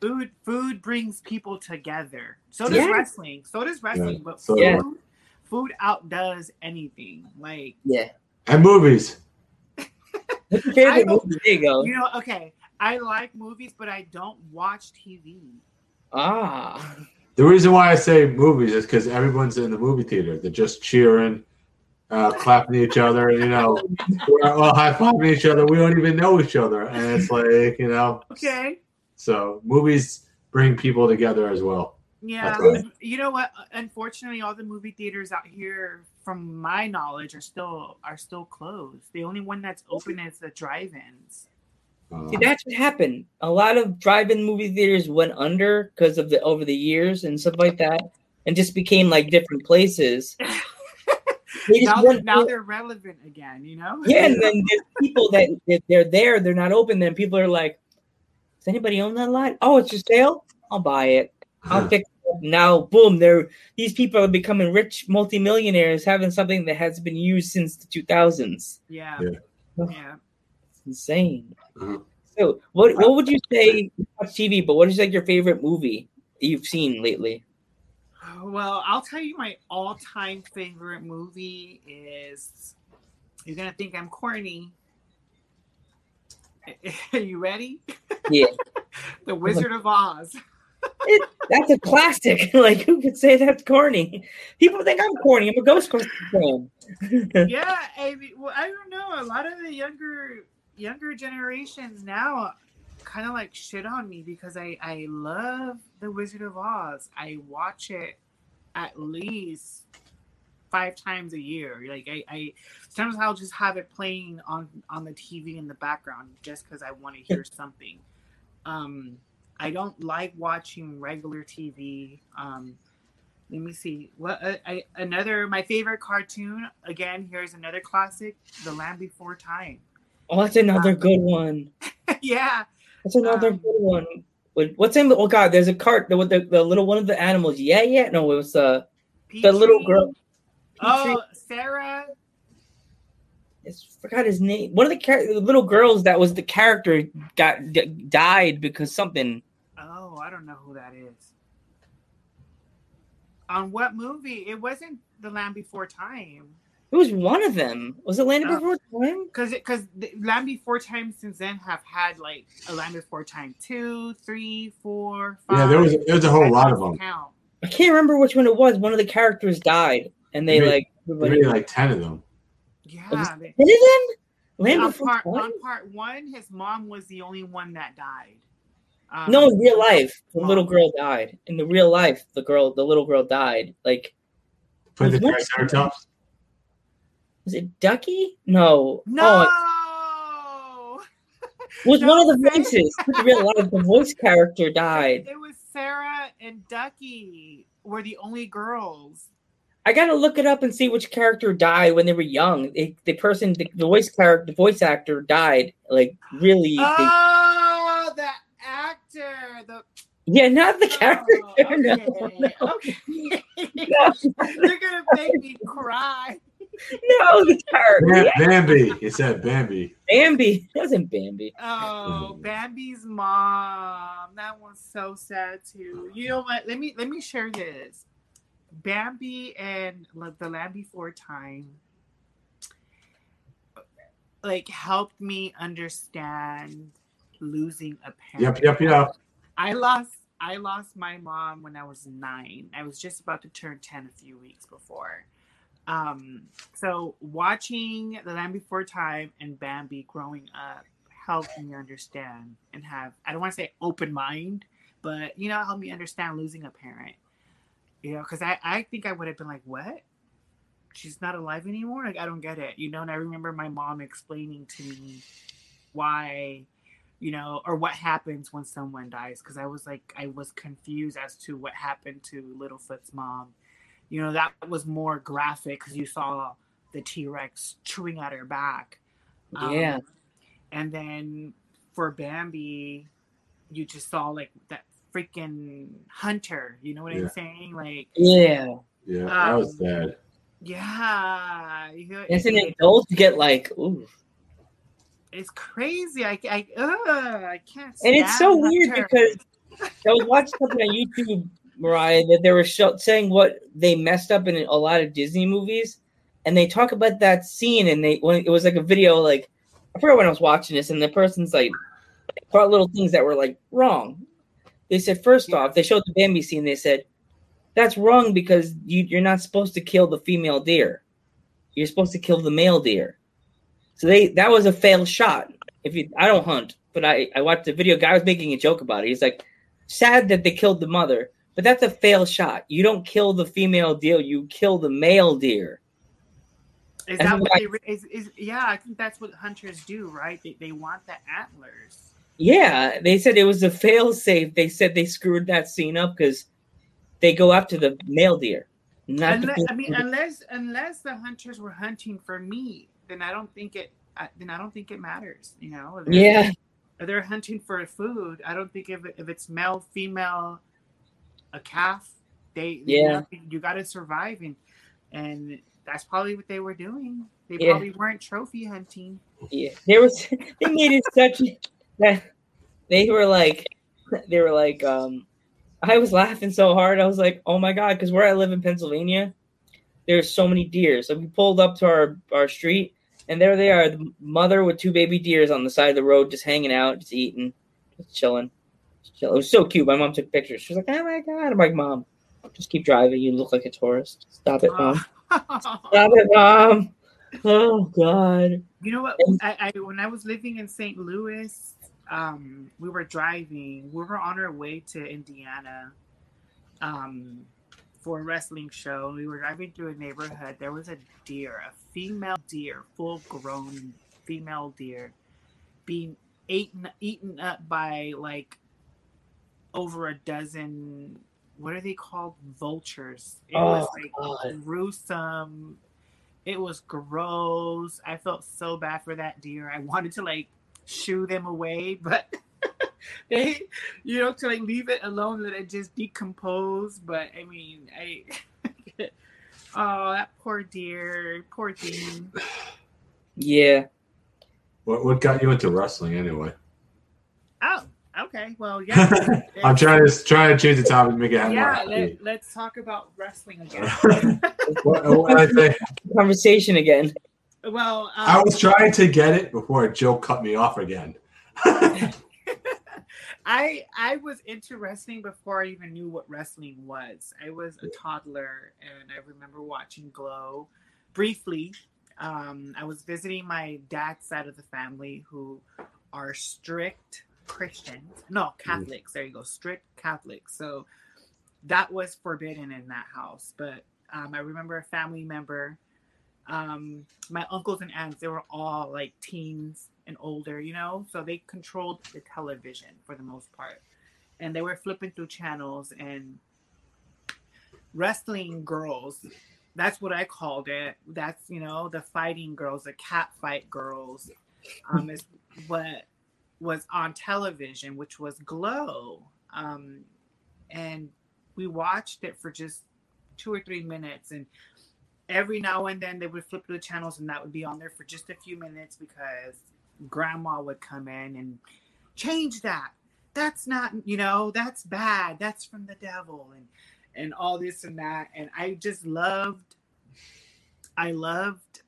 food. Food brings people together. So does yeah. wrestling. So does wrestling. Yeah. But food, yeah. food outdoes anything. Like yeah, and movies. favorite movie? There you go. You know, okay. I like movies, but I don't watch TV. Ah. The reason why I say movies is because everyone's in the movie theater. They're just cheering uh, clapping each other, you know, we're all high fiving each other. We don't even know each other, and it's like you know. Okay. So movies bring people together as well. Yeah, you know what? Unfortunately, all the movie theaters out here, from my knowledge, are still are still closed. The only one that's open is the drive-ins. Uh, See, that's what happened. A lot of drive-in movie theaters went under because of the over the years and stuff like that, and just became like different places. now, they're, now they're relevant again, you know? Yeah, and then there's people that if they're there, they're not open. Then people are like, "Does anybody own that lot? Oh, it's for sale. I'll buy it. I'll pick it now." Boom! They're these people are becoming rich multimillionaires, having something that has been used since the 2000s. Yeah. yeah. Yeah. It's insane. Uh-huh. So, what what would you say? you Watch TV, but what is like your favorite movie you've seen lately? Well, I'll tell you my all-time favorite movie is. You're gonna think I'm corny. Are you ready? Yeah. the Wizard of Oz. It, that's a classic. like, who could say that's corny? People think I'm corny. I'm a Ghostbusters fan. yeah, I mean, well, I don't know. A lot of the younger younger generations now kind of like shit on me because I I love the Wizard of Oz. I watch it at least five times a year. Like I, I sometimes I'll just have it playing on on the TV in the background just because I want to hear something. Um, I don't like watching regular TV. Um, let me see. What uh, I, another my favorite cartoon again. Here's another classic, The Land Before Time. Oh, that's another good one. yeah, That's another Um, good one. What- What's in? Oh God, there's a cart. The, the the little one of the animals. Yeah, yeah. No, it was uh the little Petrie. girl. Oh, Cera. I forgot his name. One of the, char- the little girls that was the character got d- died because something. Oh, I don't know who that is. On what movie? It wasn't The Land Before Time. It was one of them. Was it Landed Oh. Before Time? Because because Land Before Time since then have had like a Land Before Time two, three, four, five. Yeah, there was there was a whole I lot of them. count. I can't remember which one it was. One of the characters died, and they You mean- like. There everybody- were like ten of them. Yeah. was- they- Did it then? Land on Before part Time? on part one, his mom was the only one that died. Um, No, in real life, the Mom. little girl died. In the real life, the girl, the little girl died. Like, Put the What? Triceratops. Was it Ducky? No. No. Oh, it was No, one of the voices. In real life, the voice character died. It was Cera and Ducky were the only girls. I gotta look it up and see which character died when they were young. It, the person, the, the voice character, the voice actor died. Like, really? they- Oh, the actor. The yeah, not the oh, character. Oh, no, okay, no, okay. no, They're gonna make me cry. No, the character. Bam- Yeah, Bambi. He said Bambi. Bambi. It wasn't Bambi. Oh, mm. Bambi's mom. That one's so sad too. You know what? Let me let me share this. Bambi and like the Land Before Time, like helped me understand losing a parent. Yep, yep, yep. I lost I lost my mom when I was nine. I was just about to turn ten a few weeks before. Um, so watching The Land Before Time and Bambi growing up helped me understand and have I don't want to say open mind, but you know, helped me understand losing a parent. You know, because I, I think I would have been like, What? She's not alive anymore? Like I don't get it. You know, and I remember my mom explaining to me why you know, or what happens when someone dies. Because I was like, I was confused as to what happened to Littlefoot's mom. You know, that was more graphic because you saw the T Rex chewing at her back. Um, Yeah. And then for Bambi, you just saw like that freaking hunter. You know what Yeah. I'm saying? Like, Yeah. Yeah, that was Um, sad. yeah, you know, As an it- adult, you get like, ooh. it's crazy. I, I, ugh, I can't. And it's so stand weird Hunter. because I was watching something on YouTube, Mariah, that they were saying what they messed up in a lot of Disney movies, and they talk about that scene, and they when it was like a video, like I forgot when I was watching this, and the person's like caught little things that were like wrong. They said first off, they showed the Bambi scene. They said that's wrong because you, you're not supposed to kill the female deer. You're supposed to kill the male deer. So they that was a failed shot. If you, I don't hunt, but I I watched the video. Guy was making a joke about it. He's like, sad that they killed the mother, but that's a fail shot. You don't kill the female deer. You kill the male deer. Is that what what they is, is? Yeah, I think that's what hunters do, right? They, they want the antlers. Yeah, they said it was a fail safe. They said they screwed that scene up because they go after the male deer. Not Unless, I mean, unless unless the hunters were hunting for meat, then I don't think it. Uh, then I don't think it matters. You know? If yeah, If they're hunting for food, I don't think if if it's male, female, a calf, they Yeah. you, got to survive and and that's probably what they were doing. They Yeah. probably weren't trophy hunting. Yeah, there was. They made it such that they were like, they were like, um, I was laughing so hard. I was like, oh my god, because where I live in Pennsylvania, there's so many deer. So we pulled up to our our street, and there they are, the mother with two baby deers on the side of the road, just hanging out, just eating, just chilling. Chill. It was so cute. My mom took pictures. She was like, oh my god. I'm like, mom, just keep driving. You look like a tourist. Stop it, mom. Stop it, mom. Oh god. You know what? I, I when I was living in St. Louis, um, we were driving. We were on our way to Indiana, um, for a wrestling show. We were driving through a neighborhood. There was a deer, a female deer, full grown female deer, being eaten eaten up by like over a dozen. What are they called? Vultures. It oh was Oh, like God. gruesome. It was gross. I felt so bad for that deer. I wanted to like shoo them away, but they, you know, to like leave it alone, let it just decompose. But I mean, I, oh, that poor deer, poor thing. Yeah. What what got you into wrestling anyway? Oh, okay. Well, yeah. I'm trying to try to change the topic, make it Yeah, let, let's talk about wrestling again. what, what I say? Conversation again. well, um, I was trying to get it before Joe cut me off again. I I was into wrestling before I even knew what wrestling was. I was a toddler, and I remember watching Glow briefly. Um, I was visiting my dad's side of the family, who are strict Christians. No, Catholics. There you go, strict Catholics. So that was forbidden in that house. But um, I remember a family member. Um, my uncles and aunts, they were all like teens and older, you know, so they controlled the television for the most part. And they were flipping through channels and wrestling girls. That's what I called it. That's, you know, the fighting girls, the cat fight girls, um, is what was on television, which was Glow. Um, and we watched it for just two or three minutes. And every now and then they would flip the channels and that would be on there for just a few minutes because grandma would come in and change that that's not you know that's bad that's from the devil and and all this and that and i just loved i loved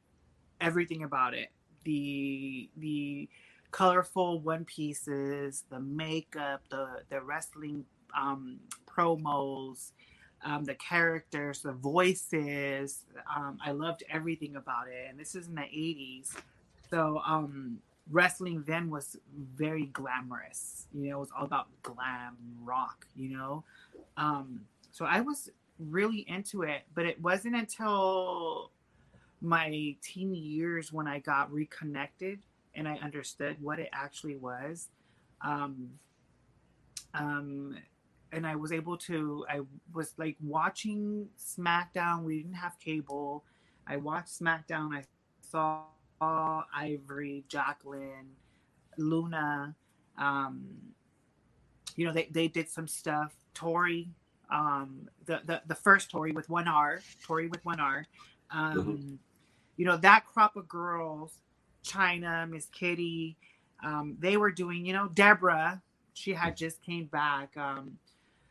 everything about it the the colorful one pieces the makeup the the wrestling um promos um, the characters, the voices. Um, I loved everything about it. And this is in the 80s. So um, wrestling then was very glamorous. You know, it was all about glam rock, you know? Um, so I was really into it. But it wasn't until my teen years when I got reconnected and I understood what it actually was. Um, um, and I was able to. I was like watching SmackDown. We didn't have cable. I watched SmackDown. I saw Ivory, Jacqueline, Luna. Um, you know, they, they did some stuff. Tori, um, the, the the first Tori with one R, Tori with one R. Um, Mhm. You know that crop of girls, Chyna, Miss Kitty. Um, they were doing. You know, Deborah. She had just came back. Um,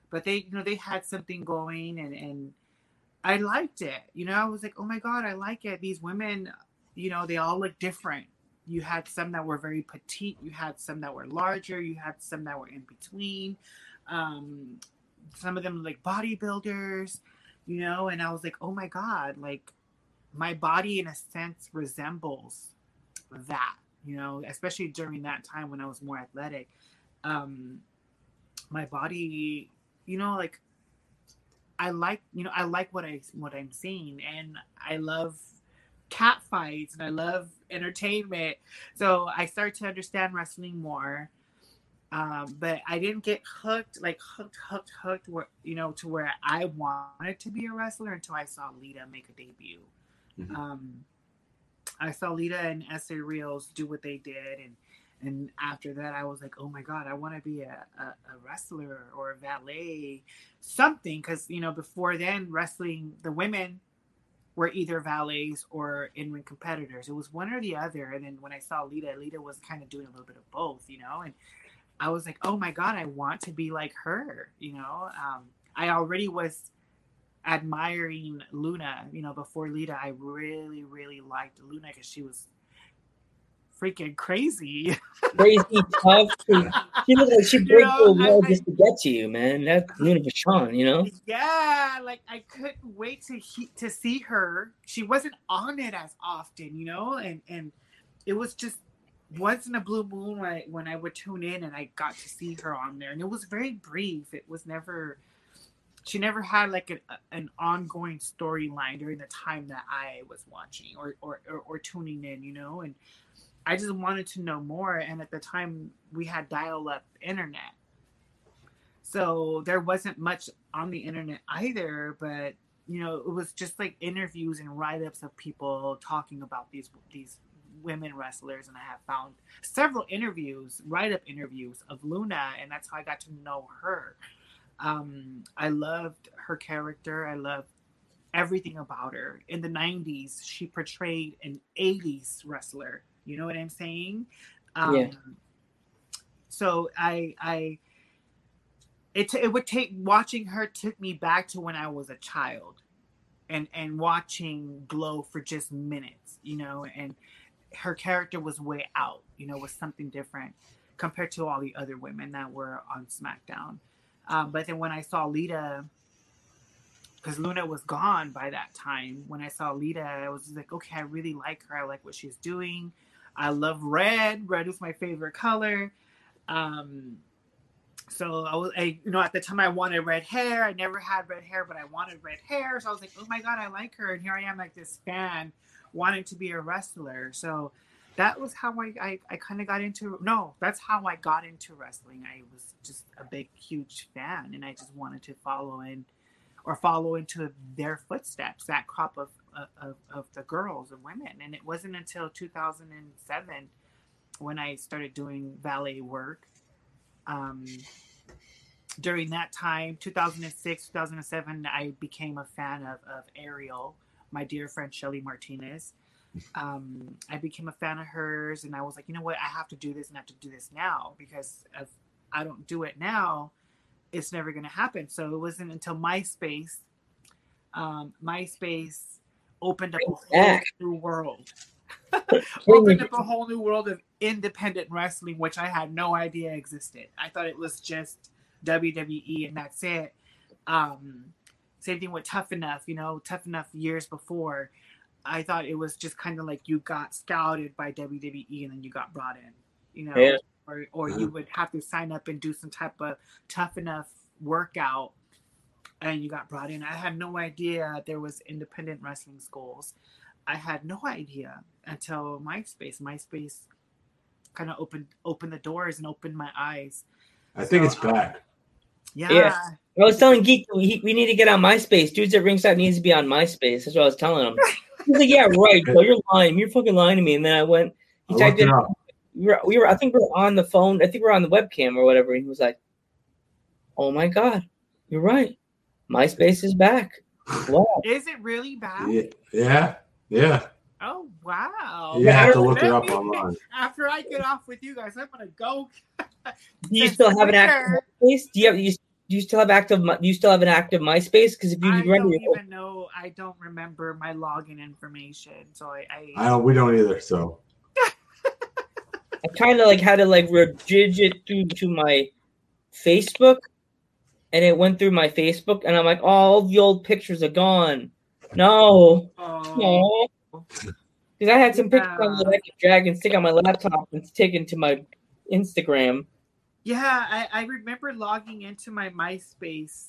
but they you know they had something going and and i liked it you know i was like oh my god i like it these women you know they all look different you had some that were very petite you had some that were larger you had some that were in between um some of them like bodybuilders you know and i was like oh my god like my body in a sense resembles that you know especially during that time when i was more athletic um my body you know like i like you know i like what i what i'm seeing and i love cat fights and i love entertainment so i started to understand wrestling more um, but i didn't get hooked like hooked hooked hooked where you know to where i wanted to be a wrestler until i saw lita make a debut Mhm. um, i saw lita and Essa Rios do what they did and and after that i was like oh my god i want to be a, a, a wrestler or a valet something because you know before then wrestling the women were either valets or in ring competitors. It was one or the other. And then when I saw Lita, Lita was kind of doing a little bit of both, you know, and I was like, oh my God, I want to be like her, you know. Um, I already was admiring Luna, you know, before Lita. I really, really liked Luna because she was freaking crazy. Crazy tough. She looked like she break the wall just to get to you, man. That's Luna Vachon, you know? Yeah, like I couldn't wait to he- to see her. She wasn't on it as often, you know, and and it was just once in a blue moon when I, when I would tune in and I got to see her on there, and it was very brief. It was never. She never had like an, uh, an ongoing storyline during the time that I was watching or, or, or, or tuning in, you know, and I just wanted to know more. And at the time, we had dial up internet. So there wasn't much on the internet either, but you know, it was just like interviews and write ups of people talking about these these women wrestlers and I have found several interviews, write up interviews of Luna, and that's how I got to know her. Um, I loved her character. I loved everything about her. In the 90s, she portrayed an 80s wrestler you know what I'm saying? Um, yeah. So I, I, it, it would take watching her took me back to when I was a child and, and watching Glow for just minutes, you know, and her character was way out, you know, was something different compared to all the other women that were on SmackDown. Um, but then when I saw Lita, because Luna was gone by that time, when I saw Lita, I was like, okay, I really like her. I like what she's doing. I love red. Red is my favorite color. Um, so I was, I, you know, at the time I wanted red hair. I never had red hair, but I wanted red hair. So I was like, oh my god, I like her, and here I am, like this fan, wanting to be a wrestler. So that was how I, I, I kind of got into. No, that's how I got into wrestling. I was just a big, huge fan, and I just wanted to follow in, or follow into their footsteps. That crop of of, of the girls and women. And it wasn't until 2007 when I started doing valet work. Um, during that time, 2006, 2007, I became a fan of, of Ariel, my dear friend Shelly Martinez. Um, I became a fan of hers, and I was like, you know what, I have to do this and I have to do this now because if I don't do it now, it's never going to happen. So it wasn't until MySpace, um, MySpace opened up a whole new world. opened up a whole new world of independent wrestling, which I had no idea existed. I thought it was just WWE and that's it. Um, same thing with Tough Enough, you know, Tough Enough years before. I thought it was just kind of like you got scouted by WWE and then you got brought in, you know, yeah. or, or you would have to sign up and do some type of Tough Enough workout and you got brought in. I had no idea there was independent wrestling schools. I had no idea until MySpace. MySpace kind of opened opened the doors and opened my eyes. I think it's uh, back. Yeah. yeah. I was telling Geek we, we need to get on MySpace. Dudes at ringside needs to be on MySpace. That's what I was telling him. He's like, "Yeah, right. So you're lying. You're fucking lying to me." And then I went. He I typed in. We were, we were. I think we are on the phone. I think we are on the webcam or whatever. And he was like, "Oh my god, you're right." MySpace is back. Wow. Is it really back? Yeah. Yeah. Oh wow! You have to look it up online. After I get off with you guys, I'm gonna go. do you still have an active MySpace? Do you have you, do you still have active? Do you still have an active MySpace? Because if you I remember, don't even know. I don't remember my login information, so I. I, I don't. We don't either. So. I kind of like had to like rejig it to to my Facebook and it went through my Facebook, and I'm like, oh, all the old pictures are gone. No, oh. no, because I had some yeah. pictures that I could drag and stick on my laptop and stick into my Instagram. Yeah, I, I remember logging into my MySpace.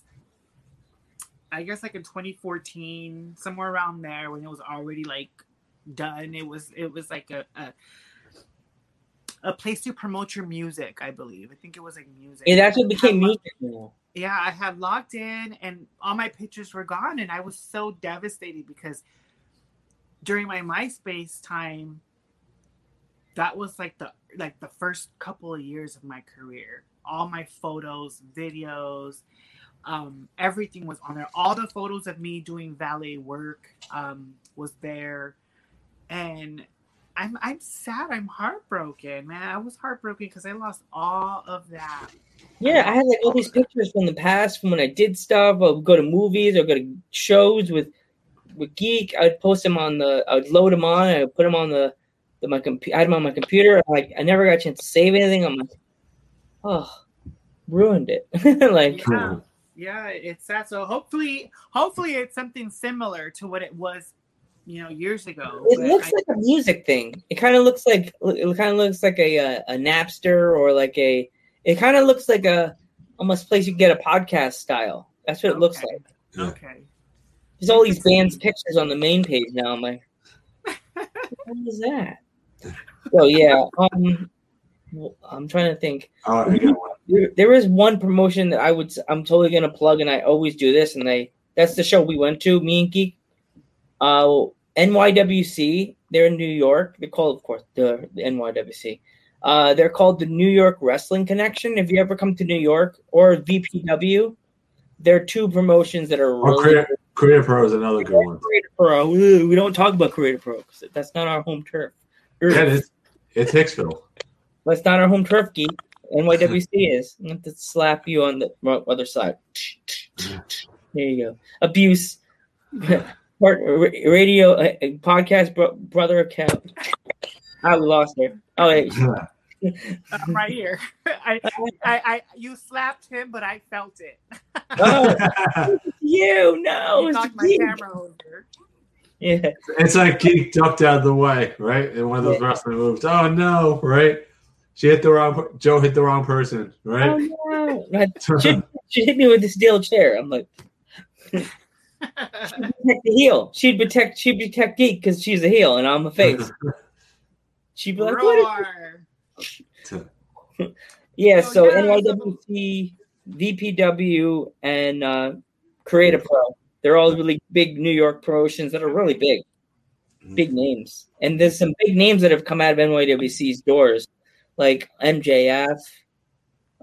I guess like in 2014, somewhere around there, when it was already like done. It was it was like a, a a place to promote your music, I believe. I think it was like music. It actually became music yeah, I had logged in and all my pictures were gone. And I was so devastated because during my MySpace time, that was like the like the first couple of years of my career. All my photos, videos, Um, everything was on there. All the photos of me doing valet work um, was there, and I'm I'm sad. I'm heartbroken, man. I was heartbroken because I lost all of that. Yeah, I had like all these pictures from the past from when I did stuff. I would go to movies or go to shows with with Geek. I'd post them on the. I would load them on. I would put them on the my computer. I had them on my computer. Like I never got a chance to save anything. I'm like, oh, ruined it. like yeah, yeah, it's sad. So hopefully, hopefully it's something similar to what it was, you know, years ago. it looks I- like a music thing. It kind of looks like it kind of looks like a, a a Napster or like a. It kind of looks like a almost place you get a podcast style. That's what it looks like. Yeah. okay. There's all these bands' pictures on the main page now. I'm like, what is that? So yeah, um, I'm trying to think. Oh. There, there is one promotion that I would I'm totally gonna plug, and I always do this, and I that's the show we went to, me and Geek. Uh, NYWC. They're in New York. They're called, of course, the, the NYWC. Uh, they're called the New York Wrestling Connection. If you ever come to New York or VPW, they're two promotions that are Or really Korea, Create-A-Pro is another good one. Create-A-Pro. We don't talk about Create-A-Pro 'cause that's not our home turf. Yeah, it's, it's Hicksville. That's not our home turf, geek. NYWC is. I'm going to slap you on the other side. There you go. Abuse. Part, radio uh, uh, podcast bro- brother account. I lost her. Oh, wait. I'm right here. I, I, I, you slapped him, but I felt it. Oh, you no. you knocked my camera over. Yeah. It's like Geek ducked out of the way, right? In one of those wrestling moves. Oh no, right? She hit the wrong. Joe hit the wrong person, Oh, right? no. She, she hit me with the steel chair. I'm like, protect the heel. She'd protect. She'd protect Geek because she's a heel and I'm a face. She'd be like, "What?" Yeah. Oh, So yeah, NYWC, VPW, and uh, Create-A-Pro. They're all really big New York promotions that are really big, big names. And there's some big names that have come out of NYWC's doors, like MJF.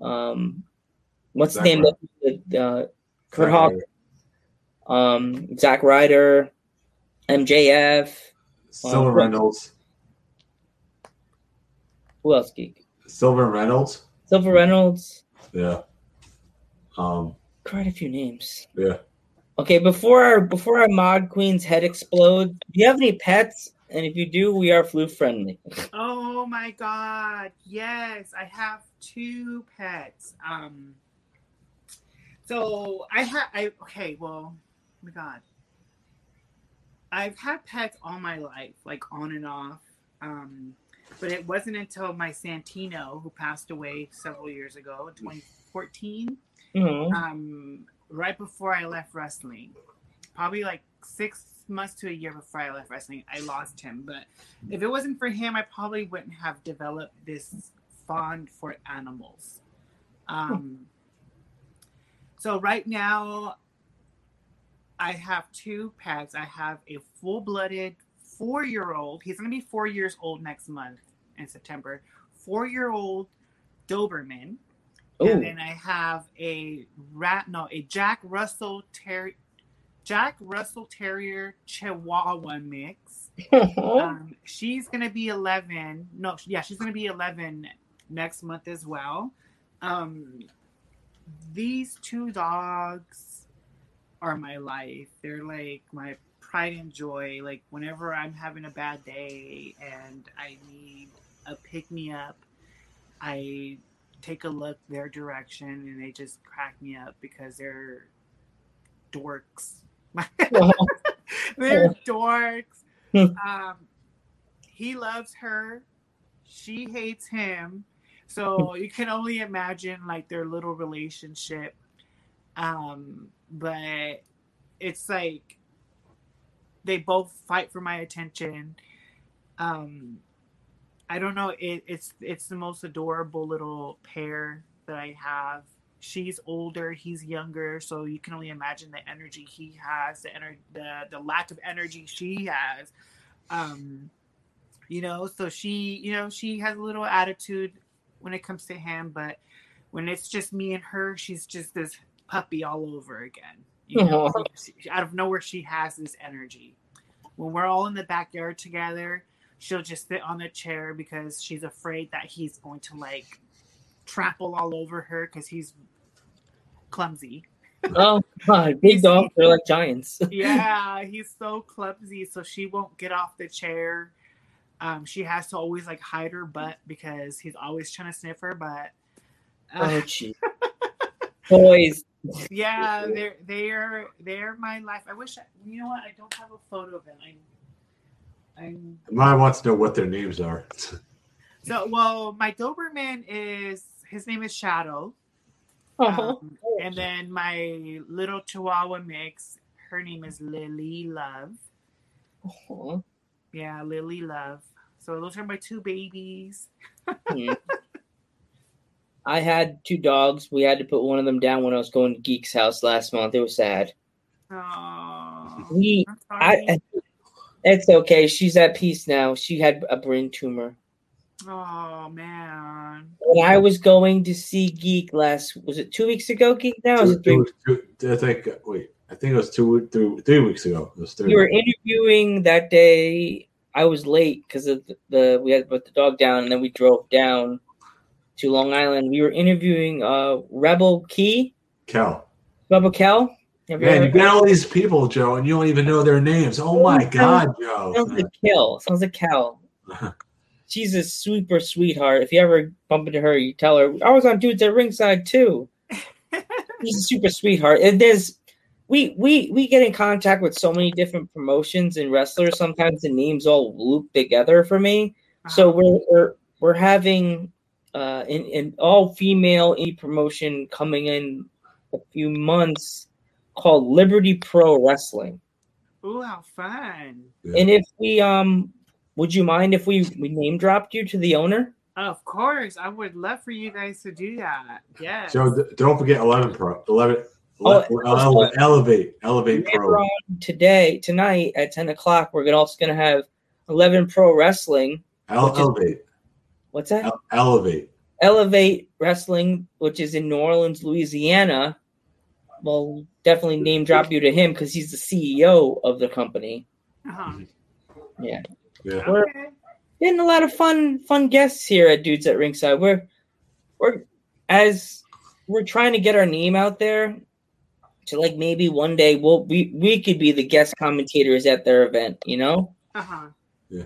Um, what's Zack the name? of the uh, Kurt Hawkins. um, Zack Ryder, MJF. Silver Reynolds. Who else? Geek? Silver Reynolds. Silver Reynolds. Yeah. Um. Quite a few names. Yeah. Okay, before our before our mod queen's head explodes, do you have any pets? And if you do, we are flu friendly. Oh my god. Yes, I have two pets. Um so I have I okay, well, oh my god. I've had pets all my life, like on and off. Um but it wasn't until my Santino, who passed away several years ago, 2014, Mhm. um, right before I left wrestling, probably like six months to a year before I left wrestling, I lost him. But if it wasn't for him, I probably wouldn't have developed this fond for animals. Um, so right now, I have two pets. I have a full-blooded four-year-old. He's going to be four years old next month in September. Four-year-old Doberman. Ooh. And then I have a rat, no, a Jack Russell Ter- Jack Russell Terrier Chihuahua mix. Um, she's gonna be 11. No, yeah, she's gonna be 11 next month as well. Um, these two dogs are my life. They're like my pride and joy. Like whenever I'm having a bad day and I need a pick me up, I take a look their direction and they just crack me up because they're dorks. they're dorks. Um, he loves her. She hates him. So you can only imagine like their little relationship. Um, but it's like they both fight for my attention. Um, I don't know. It, it's it's the most adorable little pair that I have. She's older, he's younger, so you can only imagine the energy he has, the ener- the the lack of energy she has. Um, you know, so she, you know, she has a little attitude when it comes to him, but when it's just me and her, she's just this puppy all over again. You know, she- out of nowhere, she has this energy. When we're all in the backyard together, she'll just sit on the chair because she's afraid that he's going to like trample all over her because he's clumsy. Oh god, big dogs are like giants. yeah, he's so clumsy, so she won't get off the chair. Um, she has to always like hide her butt because he's always trying to sniff her butt. Oh Uh, gee. Boys. yeah, they're they're they're my life. I wish I, you know what? I don't have a photo of them. I, I'm Mine wants to know what their names are. so well. My Doberman is his name is Shadow, Oh, um, and then my little Chihuahua mix. Her name is Lily Love. oh. Yeah, Lily Love. So those are my two babies. Hmm. I had two dogs. We had to put one of them down when I was going to Geek's house last month. It was sad. Oh, We, I'm I, sorry. I it's okay. She's at peace now. She had a brain tumor. oh man. When I was going to see Geek last, was it two weeks ago? Geek now, or was it three? two- two- I think. Wait, I think it was two, three, three weeks ago. It was three. We were interviewing that day. I was late because of the, the we had to put the dog down, and then we drove down to Long Island. We were interviewing uh Rebel Key, Cal. Rebel Kel. Have you Man, you got all these people, Joe, and you don't even know their names. Oh my God, Joe! Sounds like Kel. Sounds like Cal. She's a super sweetheart. If you ever bump into her, you tell her I was on dudes at ringside too. She's a super sweetheart. And there's we we we get in contact with so many different promotions and wrestlers. Sometimes the names all loop together for me. So Uh-huh. we're we're we're having uh an, an all female e promotion coming in a few months called Liberty Pro Wrestling. Ooh, how fun. And if we um would you mind if we, we name dropped you to the owner? Of course, I would love for you guys to do that. Yes. Joe, th- don't forget 11 Pro. 11. Oh, ele- elevate. Elevate Pro. on today, tonight at 10 o'clock, we're also gonna have 11 Pro Wrestling. El- is- elevate. What's that? El- elevate. Elevate Wrestling, which is in New Orleans, Louisiana. Well, definitely name drop you to him because he's the CEO of the company. Uh-huh. Yeah. Yeah. We're- Okay. getting a lot of fun fun guests here at Dudes at Ringside. We're we're as we're trying to get our name out there to like maybe one day we'll we we could be the guest commentators at their event, you know? Uh-huh. Yeah.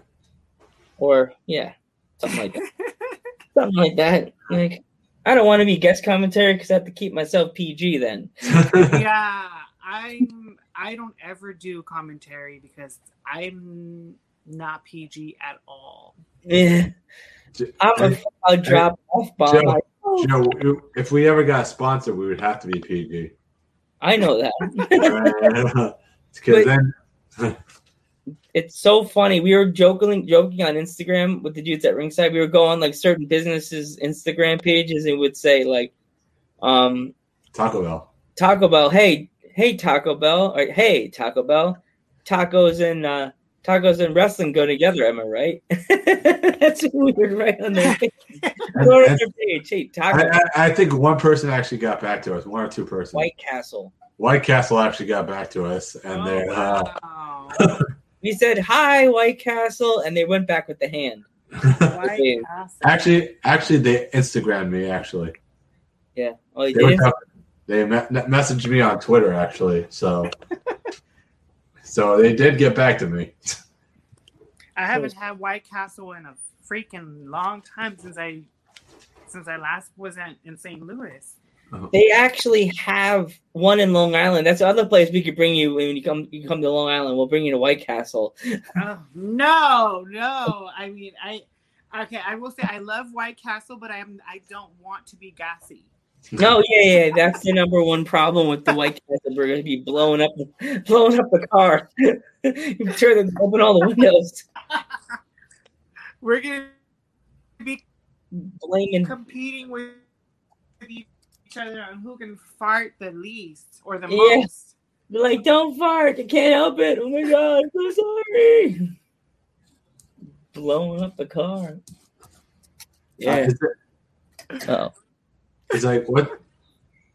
Or yeah, something like that. something like that. Like I don't want to be guest commentary because I have to keep myself PG then. yeah, I'm. I don't ever do commentary because I'm not PG at all. Yeah. I'm a I'll drop off bomb. Joe. I, Joe, if we ever got sponsored, we would have to be PG. I know that. Because then, it's so funny. We were joking joking on Instagram with the dudes at ringside. We were going like certain businesses Instagram pages and would say like um Taco Bell. Taco Bell, hey, hey Taco Bell, or hey Taco Bell, tacos and uh tacos and wrestling go together, am I right? That's weird, right on their page. And- Go on their page. Hey, Taco I, I, I think one person actually got back to us. One or two persons. White Castle. White Castle actually got back to us, and oh, they uh, wow. We said hi, White Castle, and they went back with the hand. White Castle. actually actually they Instagrammed me. Actually, Yeah. Oh, you they, were did? talking- they me- messaged me on Twitter. Actually, so so they did get back to me. I haven't had White Castle in a freaking long time since I since I last was in, in St. Louis. Uh-huh. They actually have one in Long Island. That's the other place we could bring you when you come. You come to Long Island. We'll bring you to White Castle. Oh, no, no. I mean, I okay. I will say I love White Castle, but I'm I don't want to be gassy. No, yeah, yeah. That's the number one problem with the White Castle. We're gonna be blowing up, blowing up the car. you turn the open all the windows, We're gonna be blaming. competing with each other on who can fart the least or the Yeah. most. Be like, don't fart. I can't help it. Oh my god, I'm so sorry. Blowing up the car. Uh, Yeah. it's, Oh. it's like what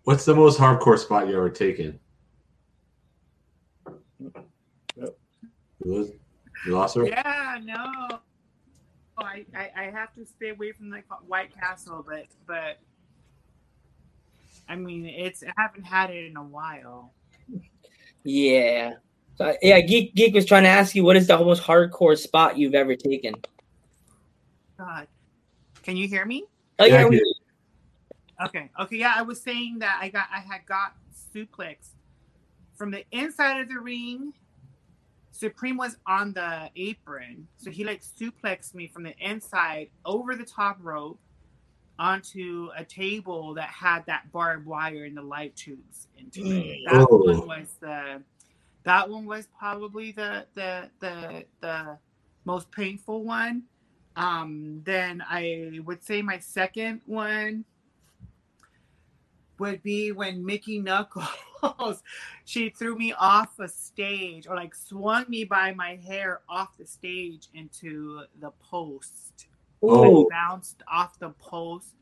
What's the most hardcore spot you ever taken? You you lost her? Yeah, no. I, I, I have to stay away from the White Castle, but but I mean it's I haven't had it in a while. Yeah. So, yeah, Geek Geek was trying to ask you what is the most hardcore spot you've ever taken? God, can you hear me? Oh Yeah, yeah, we- Okay, okay, yeah. I was saying that I got I had got suplex from the inside of the ring. Supreme was on the apron, so he like suplexed me from the inside over the top rope onto a table that had that barbed wire and the light tubes into it. Mm. That Oh. one was the that one was probably the the the the most painful one. Um, then I would say my second one would be when Mickey Knuckles she threw me off a stage or like swung me by my hair off the stage into the post. Oh. Bounced off the post.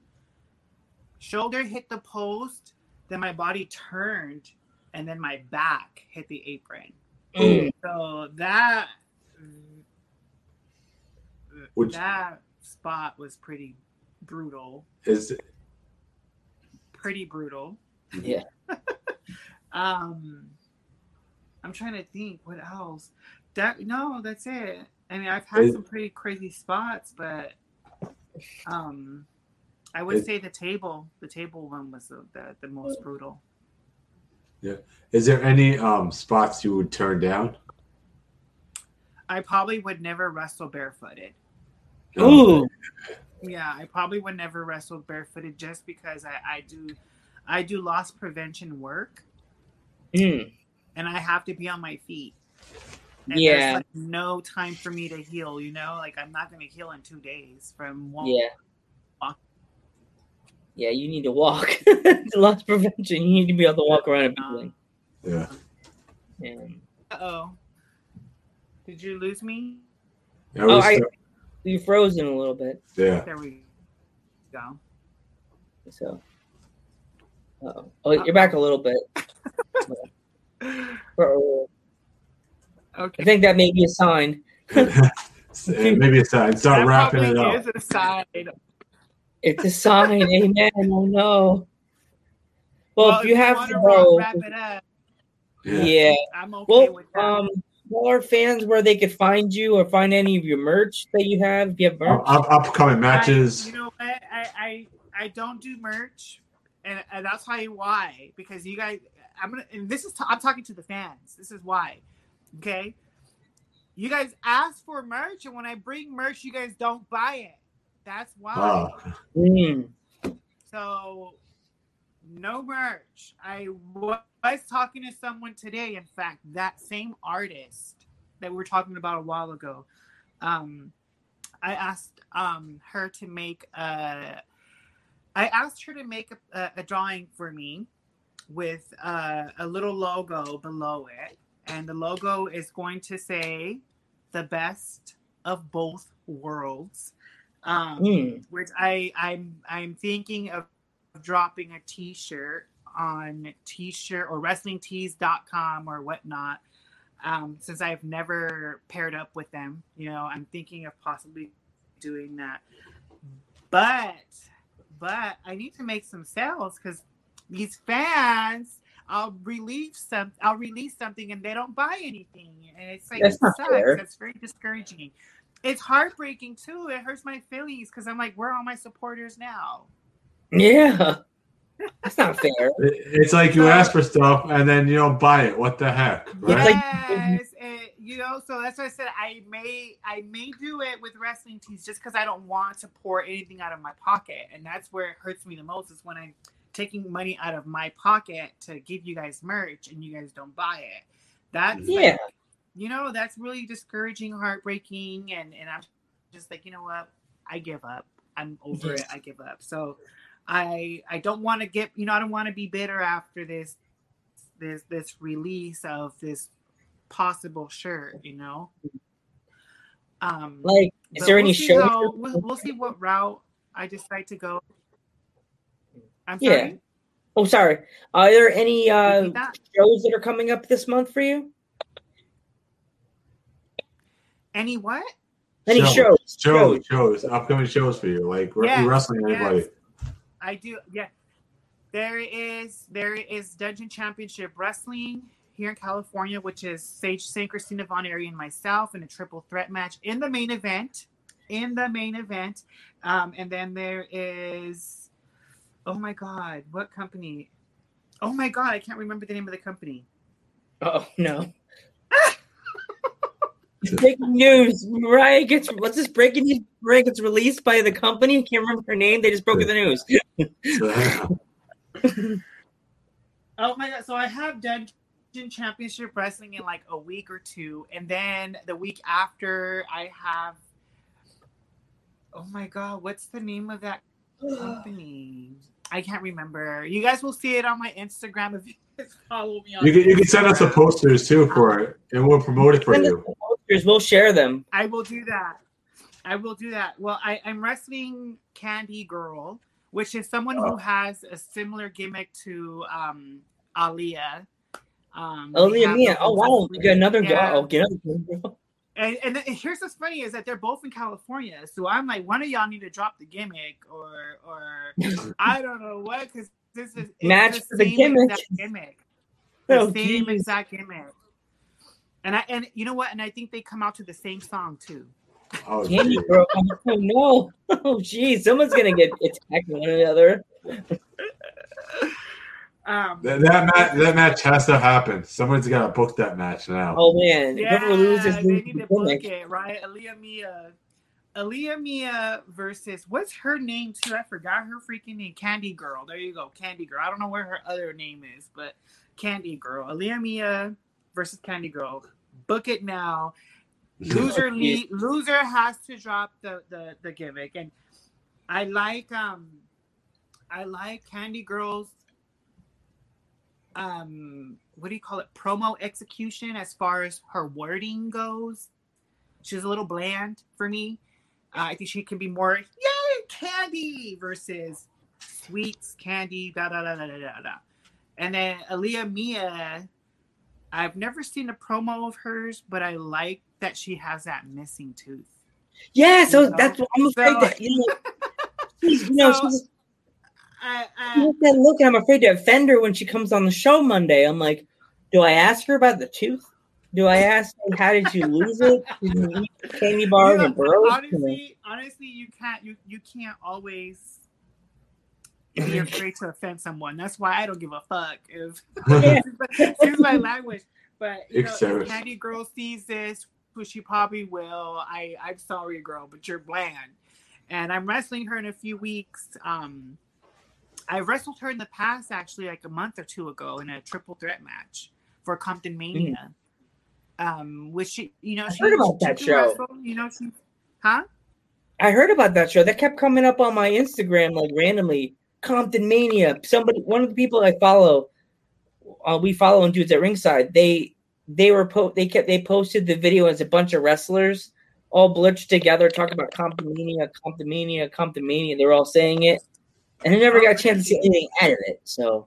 Shoulder hit the post, then my body turned, and then my back hit the apron. Mm. So that Would- that spot was pretty brutal. Is it? Pretty brutal. Yeah. um I'm trying to think what else. That no, that's it. I mean I've had Is- some pretty crazy spots, but um I would Is- say the table the table one was the, the, the most brutal. Yeah. Is there any um spots you would turn down? I probably would never wrestle barefooted. Ooh. Yeah, I probably would never wrestle barefooted just because I, I do I do loss prevention work Mm. and I have to be on my feet. And Yeah. there's like no time for me to heal, you know? Like I'm not gonna heal in two days from one Yeah. Walk. Yeah, you need to walk. it's loss prevention. You need to be able to walk around and be Um, like, Yeah. yeah. uh oh. Did you lose me? Yeah, Oh, I- start- You frozen a little bit. yeah. There we go. So. Uh-oh. Oh, you're back a little bit. Uh-oh. I think that may be a sign. Maybe a sign. Start that wrapping it up. is a sign. It's a sign. Amen. Oh no. Well, if you have to to go, wrap it up, Yeah. yeah. I'm okay Well, with that. um, tell our fans where they could find you or find any of your merch that you have. If you have merch, Up, upcoming matches. I, you know what? I, I I don't do merch, and, and I'll tell you why. Because you guys, I'm gonna. And this is i I'm talking to the fans. This is why. Okay. You guys ask for merch, and when I bring merch, you guys don't buy it. That's why. Oh, Mm. So, no merch. I was talking to someone today, in fact, that same artist that we were talking about a while ago. Um, I asked um, her to make a. I asked her to make a, a drawing for me with uh, a little logo below it, and the logo is going to say "the best of both worlds." Um, Mm. which I I'm I'm thinking of dropping a t-shirt on t-shirt or wrestlingtees.com or whatnot. Um, since I've never paired up with them, you know, I'm thinking of possibly doing that. But but I need to make some sales because these fans I'll release some I'll release something and they don't buy anything. And it's like That's it not sucks. fair. That's very discouraging. It's heartbreaking too. It hurts my feelings because I'm like, where are all my supporters now? Yeah. That's not fair. It's like you ask for stuff and then you don't buy it. What the heck, right? Yes, it- you know. So that's why I said I may I may do it with wrestling tees just because I don't want to pour anything out of my pocket, and that's where it hurts me the most is when I'm taking money out of my pocket to give you guys merch and you guys don't buy it. That's Yeah. like, you know, that's really discouraging, heartbreaking, and and I'm just like, you know what, I give up. I'm over Yes. it. I give up. So. I I don't want to get you know I don't want to be bitter after this this this release of this possible shirt, you know. Um, Like, is but there we'll any see shows? how- we'll, we'll see what route I decide to go. I'm Yeah. Oh, sorry. Are there any uh, shows that are coming up this month for you? Any what? Any Shows. shows? Shows, shows, upcoming shows for you. Like Yes, wrestling anybody. I do. Yeah, there is there is Dungeon Championship Wrestling here in California, which is Sage St. Christina Von Eerie and myself in a triple threat match in the main event. In the main event, um, and then there is, oh my God, what company? Oh my God, I can't remember the name of the company. Oh no. breaking news. Mariah gets what's this breaking news? Mariah gets released by the company. Can't remember her name. They just broke the news. Oh my god! So I have Dungeon Championship Wrestling in like a week or two, and then the week after I have. Oh my god! What's the name of that company? I can't remember. You guys will see it on my Instagram if you guys follow me on. you can you can send us the posters too for it, and we'll promote it for Send you. posters. We'll share them. I will do that. I will do that. Well, I, I'm wrestling Candy Girl, which is someone Oh. who has a similar gimmick to um, Aaliyah. Um, they Leah have Mia. Oh whole- wow, we got another Yeah. girl. Oh, get another girl. And, and then- here's what's funny is that they're both in California, so I'm like, one of y'all need to drop the gimmick, or or I don't know what, because this is Match for the same gimmick. exact gimmick, the Oh, same geez. exact gimmick. And I and you know what? And I think they come out to the same song too. Oh, Candy geez. girl. Oh no. Oh geez, someone's gonna get attacked one another. Um, That, that match that match has to happen. Someone's got to book that match now. Oh man, yeah, whoever loses they need to book gimmick. it, right? Aaliyah Mia, Aaliyah Mia versus what's her name too? I forgot her freaking name. Candy Girl. There you go, Candy Girl. I don't know where her other name is, but Candy Girl. Aaliyah Mia versus Candy Girl. Book it now. Loser lead, loser has to drop the, the the gimmick, and I like um, I like Candy Girl's um, what do you call it? Promo execution as far as her wording goes. She's a little bland for me. Uh, I think she can be more yay candy versus sweets candy da da da da da da. da. And then Aaliyah Mia, I've never seen a promo of hers, but I like that she has that missing tooth. Yeah, so You know? that's what I'm afraid So- that you know, she's, you know, So- she's I, she I, has that look, and I'm afraid to offend her when she comes on the show Monday. I'm like, do I ask her about the tooth? Do I ask her, how did you lose it? Did you eat candy bar you know, and burrows? honestly, honestly, you can't you you can't always be afraid to offend someone. That's why I don't give a fuck if Yeah. excuse my language. But you know, if Candy Girl sees this, which she probably will, I I'm sorry, girl, but you're bland. And I'm wrestling her in a few weeks. Um, I wrestled her in the past, actually, like a month or two ago, in a triple threat match for Compton Mania. Um, which she, you know, I she, heard about she that can show. wrestle, you know, she, huh? I heard about that show. That kept coming up on my Instagram like randomly. Compton Mania. Somebody, one of the people I follow, uh, we follow on dudes at ringside. They they were po- they kept they posted the video as a bunch of wrestlers all blitched together talking about Compton Mania, Compton Mania, Compton Mania. They were all saying it, and I never got a chance to see anything out of it. So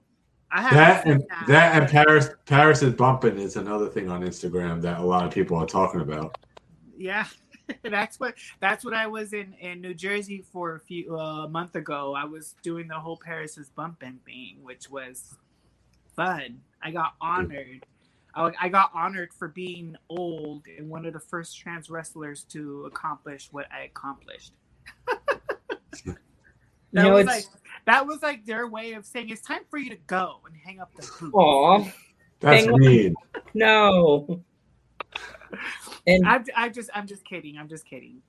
I haven't That and that and Paris Paris is bumping is another thing on Instagram that a lot of people are talking about. Yeah, that's what that's what I was in in New Jersey for a few uh, a month ago. I was doing the whole Paris is bumping thing, which was fun. I got honored. I, I got honored for being old and one of the first trans wrestlers to accomplish what I accomplished. you That know was it's like that was like their way of saying it's time for you to go and hang up the boot. aw That's Hang on. mean. no. And I'm, I'm just I'm just kidding. I'm just kidding.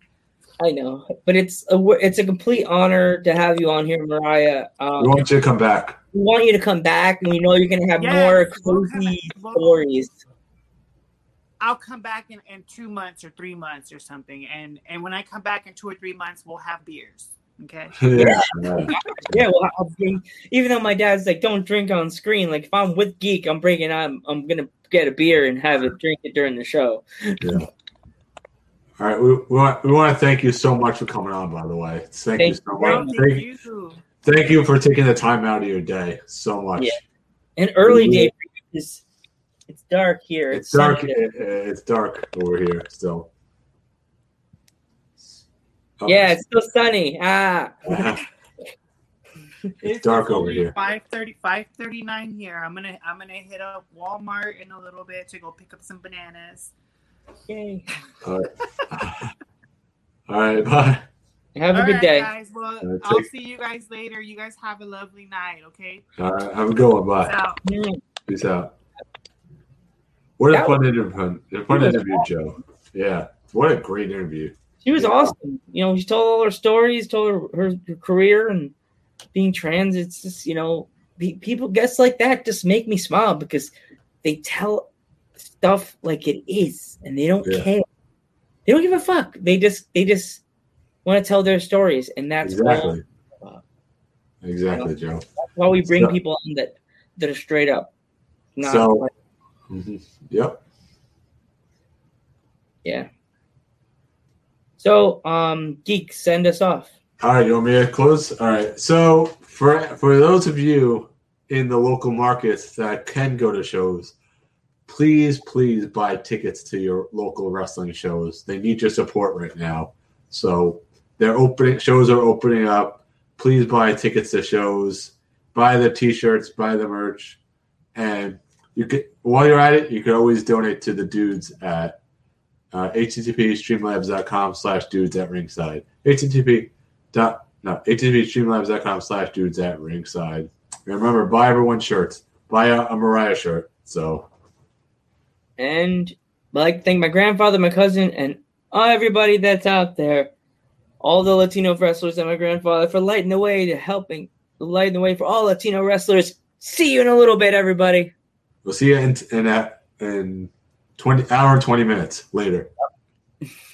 I know, but it's a w- it's a complete honor to have you on here, Mariah. Um, We want you to come back. we want you to come back, and we know you're going to have Yes, more cozy. We'll- stories. I'll come back in, in two months or three months or something, and and when I come back in two or three months, we'll have beers. Okay. Yeah. Yeah, well, I'll bring, even though my dad's like, don't drink on screen. Like, if I'm with Geek, I'm bringing. I'm I'm gonna get a beer and have it drink it during the show. Yeah. All right. We, we want we want to thank you so much for coming on. By the way, thank, you Thank so you. Well, much. thank Thank, you. thank you for taking the time out of your day so much. Yeah. An early Yeah. day is it's dark here. It's dark. it- it's dark over here still. Oh, Yeah, it's still sunny. Ah, it's dark over here. 5:30, 5:39 here. I'm gonna I'm gonna hit up Walmart in a little bit to go pick up some bananas. yay. All right. All right. Bye. Have a All good right, day. guys. Well, Uh, I'll take- see you guys later. You guys have a lovely night. Okay. All right. Have a good one. Bye. Out. Mm. Peace out. What a That fun interview, a fun interview, Joe. Yeah, what a great interview. She was Yeah. awesome. You know, she told all her stories, told her, her, her career and being trans. It's just, you know, pe- people, guests like that just make me smile because they tell stuff like it is and they don't Yeah. care. They don't give a fuck. They just, they just want to tell their stories. And that's Exactly. Exactly, Joe. that's why we bring So- people on that, that are straight up. Not So- like- Mhm. Yep. yeah. So, um, geek, send us off. All right, you want me to close? All right. So for for those of you in the local markets that can go to shows, please, please buy tickets to your local wrestling shows. They need your support right now. So they're opening shows are opening up. Please buy tickets to shows, buy the t-shirts, buy the merch, and you could while you're at it, you can always donate to the dudes at uh, http streamlabs.com slash dudes at ringside. http dot no http streamlabs.com slash dudes at ringside. And remember, buy everyone shirts. Buy a, a Mariah shirt. So And I'd like to thank my grandfather, my cousin, and everybody that's out there, all the Latino wrestlers and my grandfather for lighting the way to helping lighting the way for all Latino wrestlers. See you in a little bit, everybody. we'll see you in in, in twenty hour twenty minutes later.